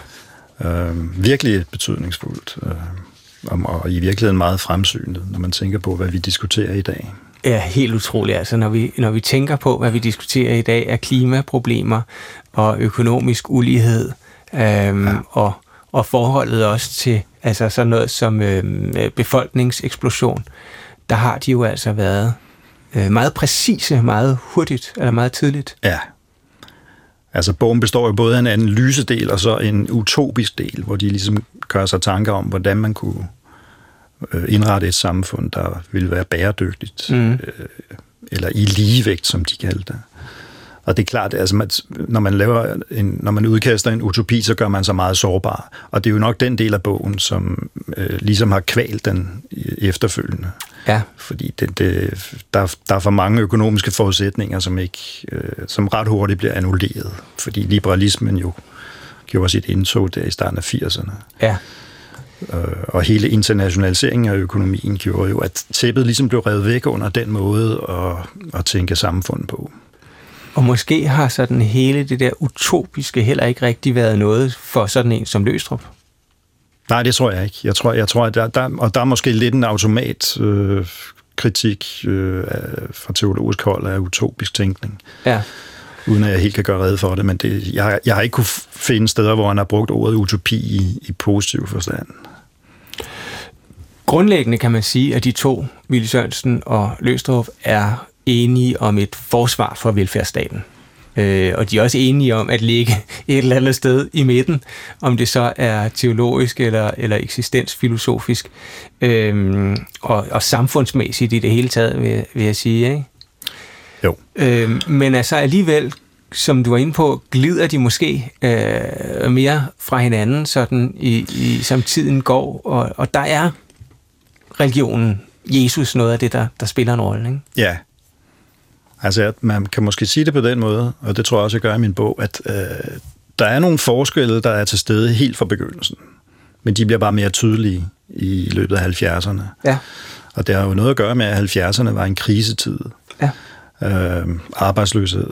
Øh, virkelig betydningsfuldt, øh, og, i virkeligheden meget fremsynet, når man tænker på, hvad vi diskuterer i dag. er helt utroligt. Altså, når vi, når vi tænker på, hvad vi diskuterer i dag, er klimaproblemer og økonomisk ulighed, øhm, ja. og, og forholdet også til altså sådan noget som øhm, befolkningseksplosion, der har de jo altså været øh, meget præcise, meget hurtigt, eller meget tidligt. Ja. Altså, bogen består jo både af en analysedel og så en utopisk del, hvor de ligesom gør sig tanker om, hvordan man kunne øh, indrette et samfund, der ville være bæredygtigt, Mm. øh, eller i ligevægt, som de kaldte det. Og det er klart, altså, man, når, man laver en, når man udkaster en utopi, så gør man sig meget sårbar. Og det er jo nok den del af bogen, som øh, ligesom har kvalt den efterfølgende. Ja. Fordi det, det, der, der er for mange økonomiske forudsætninger, som, ikke, øh, som ret hurtigt bliver annulleret. Fordi liberalismen jo gjorde sit indtog der i starten af 80'erne. Ja. Øh, og hele internationaliseringen af økonomien gjorde jo, at tæppet ligesom blev revet væk under den måde at, at tænke samfund på. Og måske har sådan hele det der utopiske heller ikke rigtig været noget for sådan en som Løstrup. Nej, det tror jeg ikke. Jeg tror, jeg tror at der, der, og der er måske lidt en automat øh, kritik øh, af, fra teologisk hold af utopisk tænkning, Ja. uden at jeg helt kan gøre rede for det. Men det, jeg, jeg har ikke kunne finde steder, hvor han har brugt ordet utopi i, i positiv forstand. Grundlæggende kan man sige, at de to, Willy Sørensen og Løstrup, er enige om et forsvar for velfærdsstaten. Øh, og de er også enige om at ligge et eller andet sted i midten, om det så er teologisk eller, eller eksistensfilosofisk, øh, og, og samfundsmæssigt i det hele taget, vil, vil jeg sige. Ikke? Jo. Øh, men altså alligevel, som du var inde på, glider de måske øh, mere fra hinanden, sådan i, i, som tiden går, og, og der er religionen, Jesus, noget af det, der, der spiller en rolle. Ikke? Ja. Altså, at man kan måske sige det på den måde, og det tror jeg også, jeg gør i min bog, at øh, der er nogle forskelle, der er til stede helt fra begyndelsen. Men de bliver bare mere tydelige i løbet af 70'erne. Ja. Og det har jo noget at gøre med, at 70'erne var en krisetid. Ja. Øh, arbejdsløshed,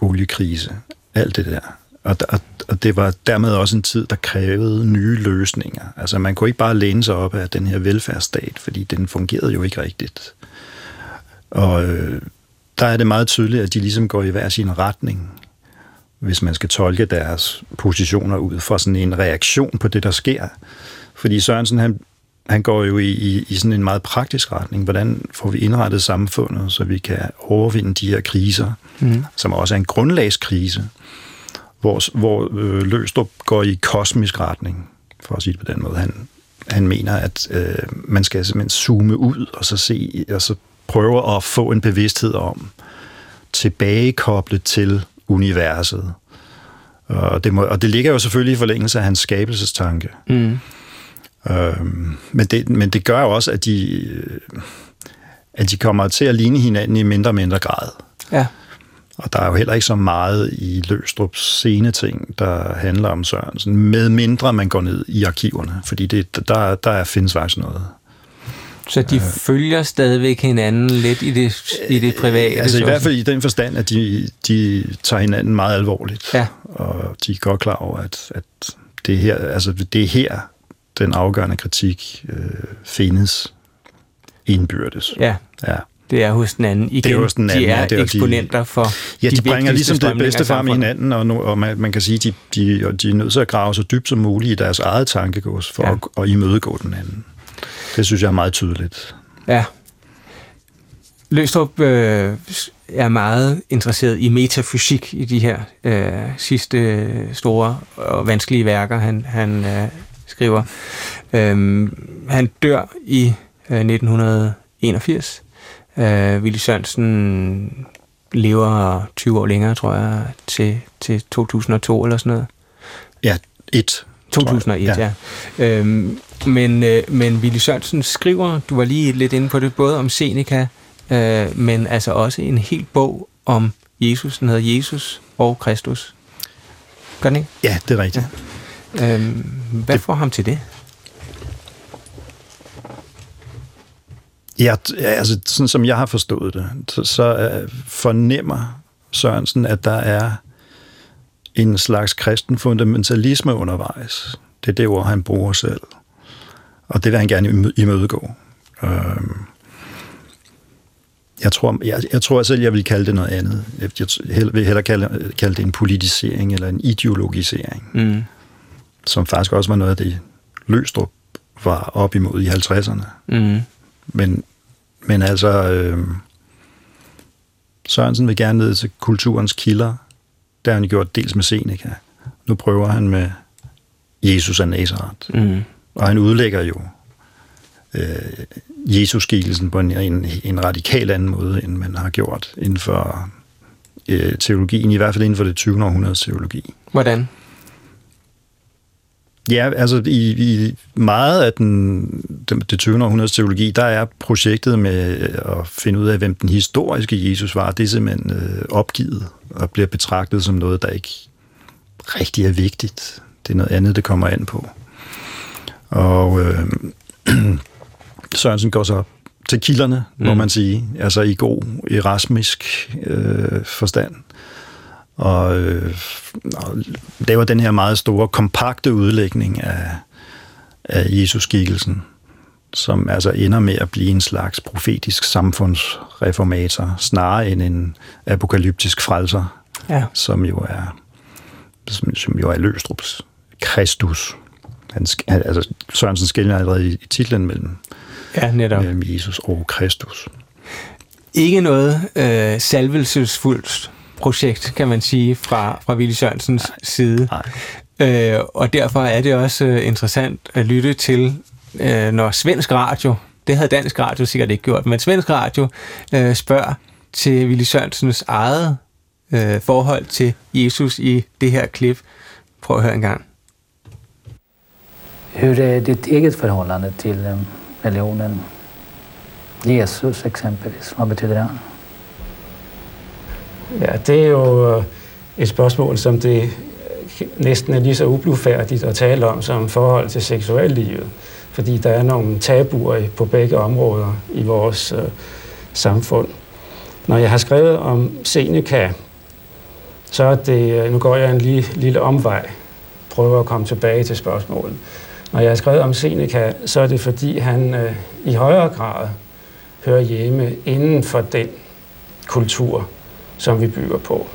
oliekrise, alt det der. Og, og, og det var dermed også en tid, der krævede nye løsninger. Altså man kunne ikke bare læne sig op af den her velfærdsstat, fordi den fungerede jo ikke rigtigt. Og øh, der er det meget tydeligt, at de ligesom går i hver sin retning, hvis man skal tolke deres positioner ud fra sådan en reaktion på det, der sker. Fordi Sørensen, han, han går jo i, i, i sådan en meget praktisk retning. Hvordan får vi indrettet samfundet, så vi kan overvinde de her kriser, mm. som også er en grundlagskrise, hvor, hvor øh, Løstrup går i kosmisk retning, for at sige det på den måde. Han, han mener, at øh, man skal simpelthen zoome ud og så se, og så prøve at få en bevidsthed om, tilbagekoblet til universet. Og det, må, og det ligger jo selvfølgelig i forlængelse af hans skabelsestanke. Mm. Øhm, men, det, men det gør jo også, at de, øh, at de kommer til at ligne hinanden i mindre og mindre grad. Ja. Og der er jo heller ikke så meget i Løstrups sceneting, der handler om Sørensen, med mindre man går ned i arkiverne, fordi det, der, der findes faktisk noget. Så de øh, følger stadigvæk hinanden lidt i det, i det private? Altså i hvert fald i den forstand, at de, de tager hinanden meget alvorligt. Ja. Og de er godt klar over, at, at det, er her, altså det er her, den afgørende kritik øh, findes indbyrdes. Ja. ja. Det er hos den anden. Igen, det er hos den anden, de er ja, det er eksponenter for Ja, de, de bringer ligesom det bedste frem i hinanden, og, nu, og man, man kan sige, at de, de, de er nødt til at grave så dybt som muligt i deres eget tankegods for ja. at, at imødegå den anden. Det synes jeg er meget tydeligt. Ja. Løstrup øh, er meget interesseret i metafysik i de her øh, sidste store og vanskelige værker, han, han øh, skriver. Øh, han dør i øh, 1981. Øh, Willy Sørensen lever 20 år længere, tror jeg, til, til 2002 eller sådan noget. Ja, et. 2001, ja. ja. Øhm, men, øh, men Willy Sørensen skriver, du var lige lidt inde på det, både om Seneca, øh, men altså også en hel bog om Jesus, den hedder Jesus og Kristus. Gør den ikke? Ja, det er rigtigt. Ja. Øhm, hvad det... får ham til det? Ja, altså sådan som jeg har forstået det, så, så uh, fornemmer Sørensen, at der er en slags kristen fundamentalisme undervejs. Det er det ord, han bruger selv. Og det vil han gerne imødegå. Øhm, jeg tror, jeg, jeg tror selv, jeg vil kalde det noget andet. Jeg vil hellere kalde, kalde det en politisering eller en ideologisering. Mm. Som faktisk også var noget af det, Løstrup var op imod i 50'erne. Mm. Men, men altså, øh, Sørensen vil gerne ned til kulturens kilder. Der har han gjort dels med Seneca. Nu prøver han med Jesus af Nazareth. Mm. Og han udlægger jo øh, Jesus-skikkelsen på en, en, en radikal anden måde, end man har gjort inden for øh, teologien, i hvert fald inden for det 20. århundredes teologi. Hvordan? Ja, altså i, i meget af den, det, det 20. århundredes teologi, der er projektet med at finde ud af, hvem den historiske Jesus var, det er simpelthen øh, opgivet og bliver betragtet som noget, der ikke rigtig er vigtigt. Det er noget andet, det kommer an på. Og øh, Sørensen går så til kilderne, mm. må man sige, altså i god erasmisk øh, forstand. Og, øh, og laver den her meget store, kompakte udlægning af, af Jesus-skikkelsen, som altså ender med at blive en slags profetisk samfundsreformator, snarere end en apokalyptisk frelser, ja. som jo er som, som jo er Løstrups Kristus. Han, altså, Sørensen skiller allerede i, i titlen mellem, ja, netop. mellem Jesus og Kristus. Ikke noget øh, salvelsesfuldt projekt, kan man sige, fra, fra Willy Sørensens nej, side. Nej. Øh, og derfor er det også øh, interessant at lytte til, øh, når svensk radio, det havde dansk radio sikkert ikke gjort, men svensk radio øh, spørger til Willy Sørensens eget øh, forhold til Jesus i det her klip. Prøv at høre en gang. Hur är ditt eget förhållande till eh, religionen? Jesus exempelvis, hvad betyder det? Ja, det er jo øh, et spørgsmål, som det øh, næsten er lige så ublufærdigt at tale om som forhold til seksuallivet. Fordi der er nogle tabuer på begge områder i vores øh, samfund. Når jeg har skrevet om Seneca, så er det, øh, nu går jeg en lille, lille omvej, prøver at komme tilbage til spørgsmålet. Når jeg har skrevet om Seneca, så er det fordi han øh, i højere grad hører hjemme inden for den kultur, som vi bygger på.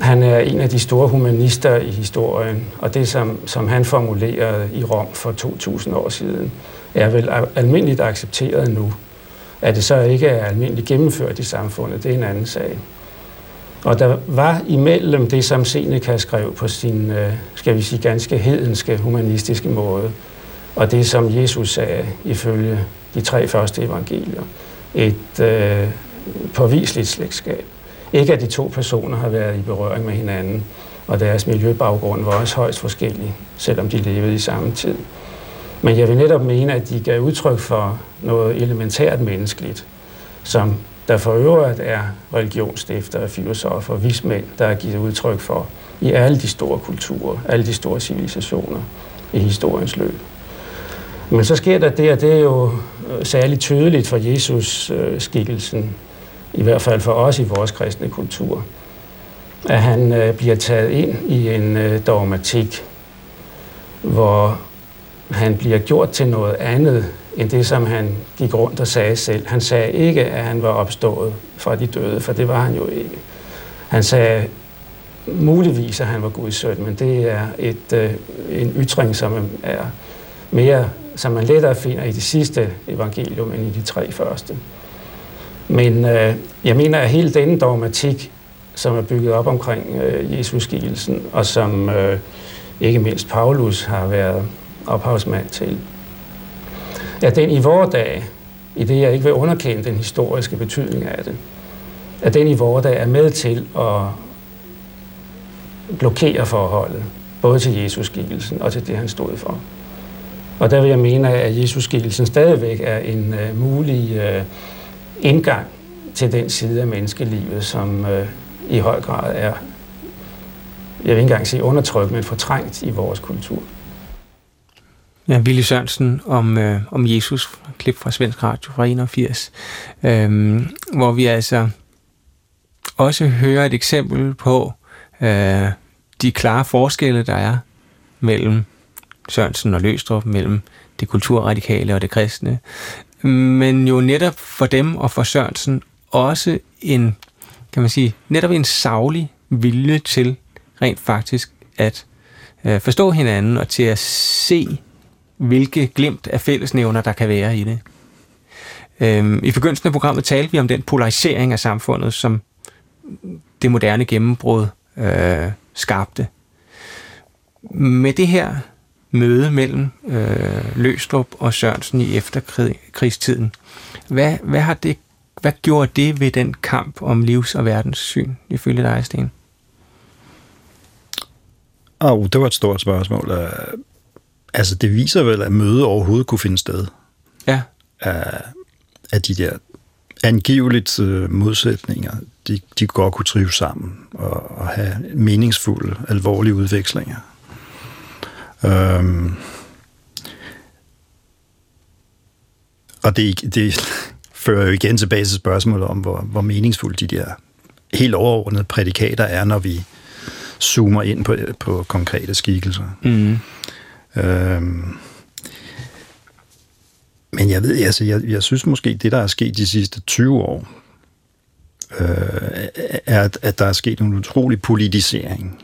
Han er en af de store humanister i historien, og det, som, som han formulerede i Rom for 2000 år siden, er vel almindeligt accepteret nu. At det så ikke er almindeligt gennemført i samfundet, det er en anden sag. Og der var imellem det, som Seneca skrev på sin, øh, skal vi sige, ganske hedenske, humanistiske måde, og det, som Jesus sagde ifølge de tre første evangelier, et øh, påviseligt slægtskab. Ikke at de to personer har været i berøring med hinanden, og deres miljøbaggrund var også højst forskellig, selvom de levede i samme tid. Men jeg vil netop mene, at de gav udtryk for noget elementært menneskeligt, som der for øvrigt er religionsstiftere, filosofer vismænd, der har givet udtryk for i alle de store kulturer, alle de store civilisationer i historiens løb. Men så sker der det, og det er jo øh, særligt tydeligt for Jesus-skikkelsen, øh, i hvert fald for os i vores kristne kultur, at han øh, bliver taget ind i en dogmatik, hvor han bliver gjort til noget andet end det, som han gik rundt og sagde selv. Han sagde ikke, at han var opstået fra de døde, for det var han jo ikke. Han sagde muligvis, at han var Guds søn, men det er et, øh, en ytring, som er mere, som man lettere finder i det sidste evangelium end i de tre første. Men øh, jeg mener, at hele denne dogmatik, som er bygget op omkring øh, Jesus-skikkelsen, og som øh, ikke mindst Paulus har været ophavsmand til, at den i vore dage, i det jeg ikke vil underkende den historiske betydning af det, at den i vore dage er med til at blokere forholdet, både til Jesus-skikkelsen og til det, han stod for. Og der vil jeg mene, at Jesus-skikkelsen stadigvæk er en uh, mulig uh, indgang til den side af menneskelivet, som uh, i høj grad er, jeg vil ikke engang sige undertrykt, men fortrængt i vores kultur. Ja, Willy Sørensen om, øh, om Jesus, klip fra Svensk Radio fra 81, øh, hvor vi altså også hører et eksempel på øh, de klare forskelle, der er mellem Sørensen og Løstrup, mellem det kulturradikale og det kristne. Men jo netop for dem og for Sørensen også en, kan man sige, netop en savlig vilje til rent faktisk at øh, forstå hinanden og til at se hvilke glimt af fællesnævner, der kan være i det. Øhm, I begyndelsen af programmet talte vi om den polarisering af samfundet, som det moderne gennembrud øh, skabte. Med det her møde mellem øh, Løstrup og Sørensen i efterkrigstiden, hvad, hvad, har det, hvad gjorde det ved den kamp om livs- og verdenssyn, ifølge dig, Sten? Oh, det var et stort spørgsmål. Øh, Altså, det viser vel, at møde overhovedet kunne finde sted. Ja. Af, af de der angiveligt uh, modsætninger, de, de godt kunne trives sammen og, og have meningsfulde, alvorlige udvekslinger. Um, og det, det fører jo igen tilbage til spørgsmålet om, hvor, hvor meningsfulde de der helt overordnede prædikater er, når vi zoomer ind på, på konkrete skikkelser. Mm. Øhm, men jeg ved, altså, jeg, jeg synes måske, det der er sket de sidste 20 år, øh, er, at, at der er sket en utrolig politisering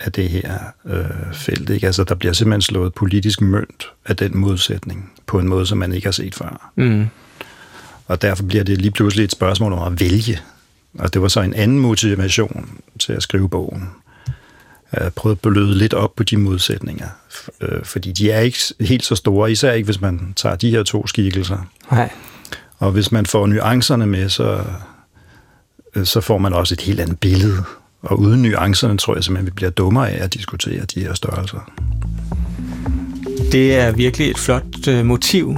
af det her øh, felt. Ikke? Altså, der bliver simpelthen slået politisk mønt af den modsætning på en måde, som man ikke har set før. Mm. Og derfor bliver det lige pludselig et spørgsmål om at vælge. Og det var så en anden motivation til at skrive bogen. Jeg prøvede at beløde lidt op på de modsætninger, øh, fordi de er ikke helt så store, især ikke hvis man tager de her to skikkelser. Nej. Og hvis man får nuancerne med, så, øh, så får man også et helt andet billede. Og uden nuancerne tror jeg simpelthen, vi bliver dummere af at diskutere de her størrelser. Det er virkelig et flot øh, motiv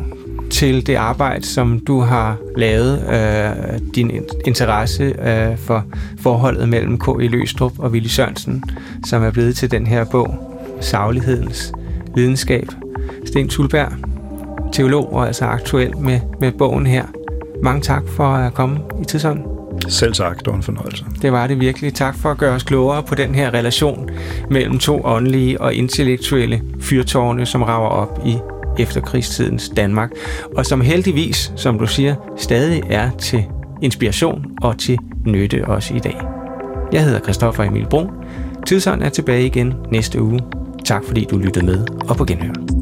til det arbejde, som du har lavet, øh, din interesse øh, for forholdet mellem K.I. Løstrup og Willy Sørensen, som er blevet til den her bog, Saglighedens videnskab. Sten Tulberg, teolog og altså aktuel med, med bogen her. Mange tak for at komme i Tidsånden. Selv tak, det var en fornøjelse. Det var det virkelig. Tak for at gøre os klogere på den her relation mellem to åndelige og intellektuelle fyrtårne, som rager op i efterkrigstidens Danmark, og som heldigvis, som du siger, stadig er til inspiration og til nytte også i dag. Jeg hedder Christoffer Emil Brun. Tidsånd er tilbage igen næste uge. Tak fordi du lyttede med, og på genhør.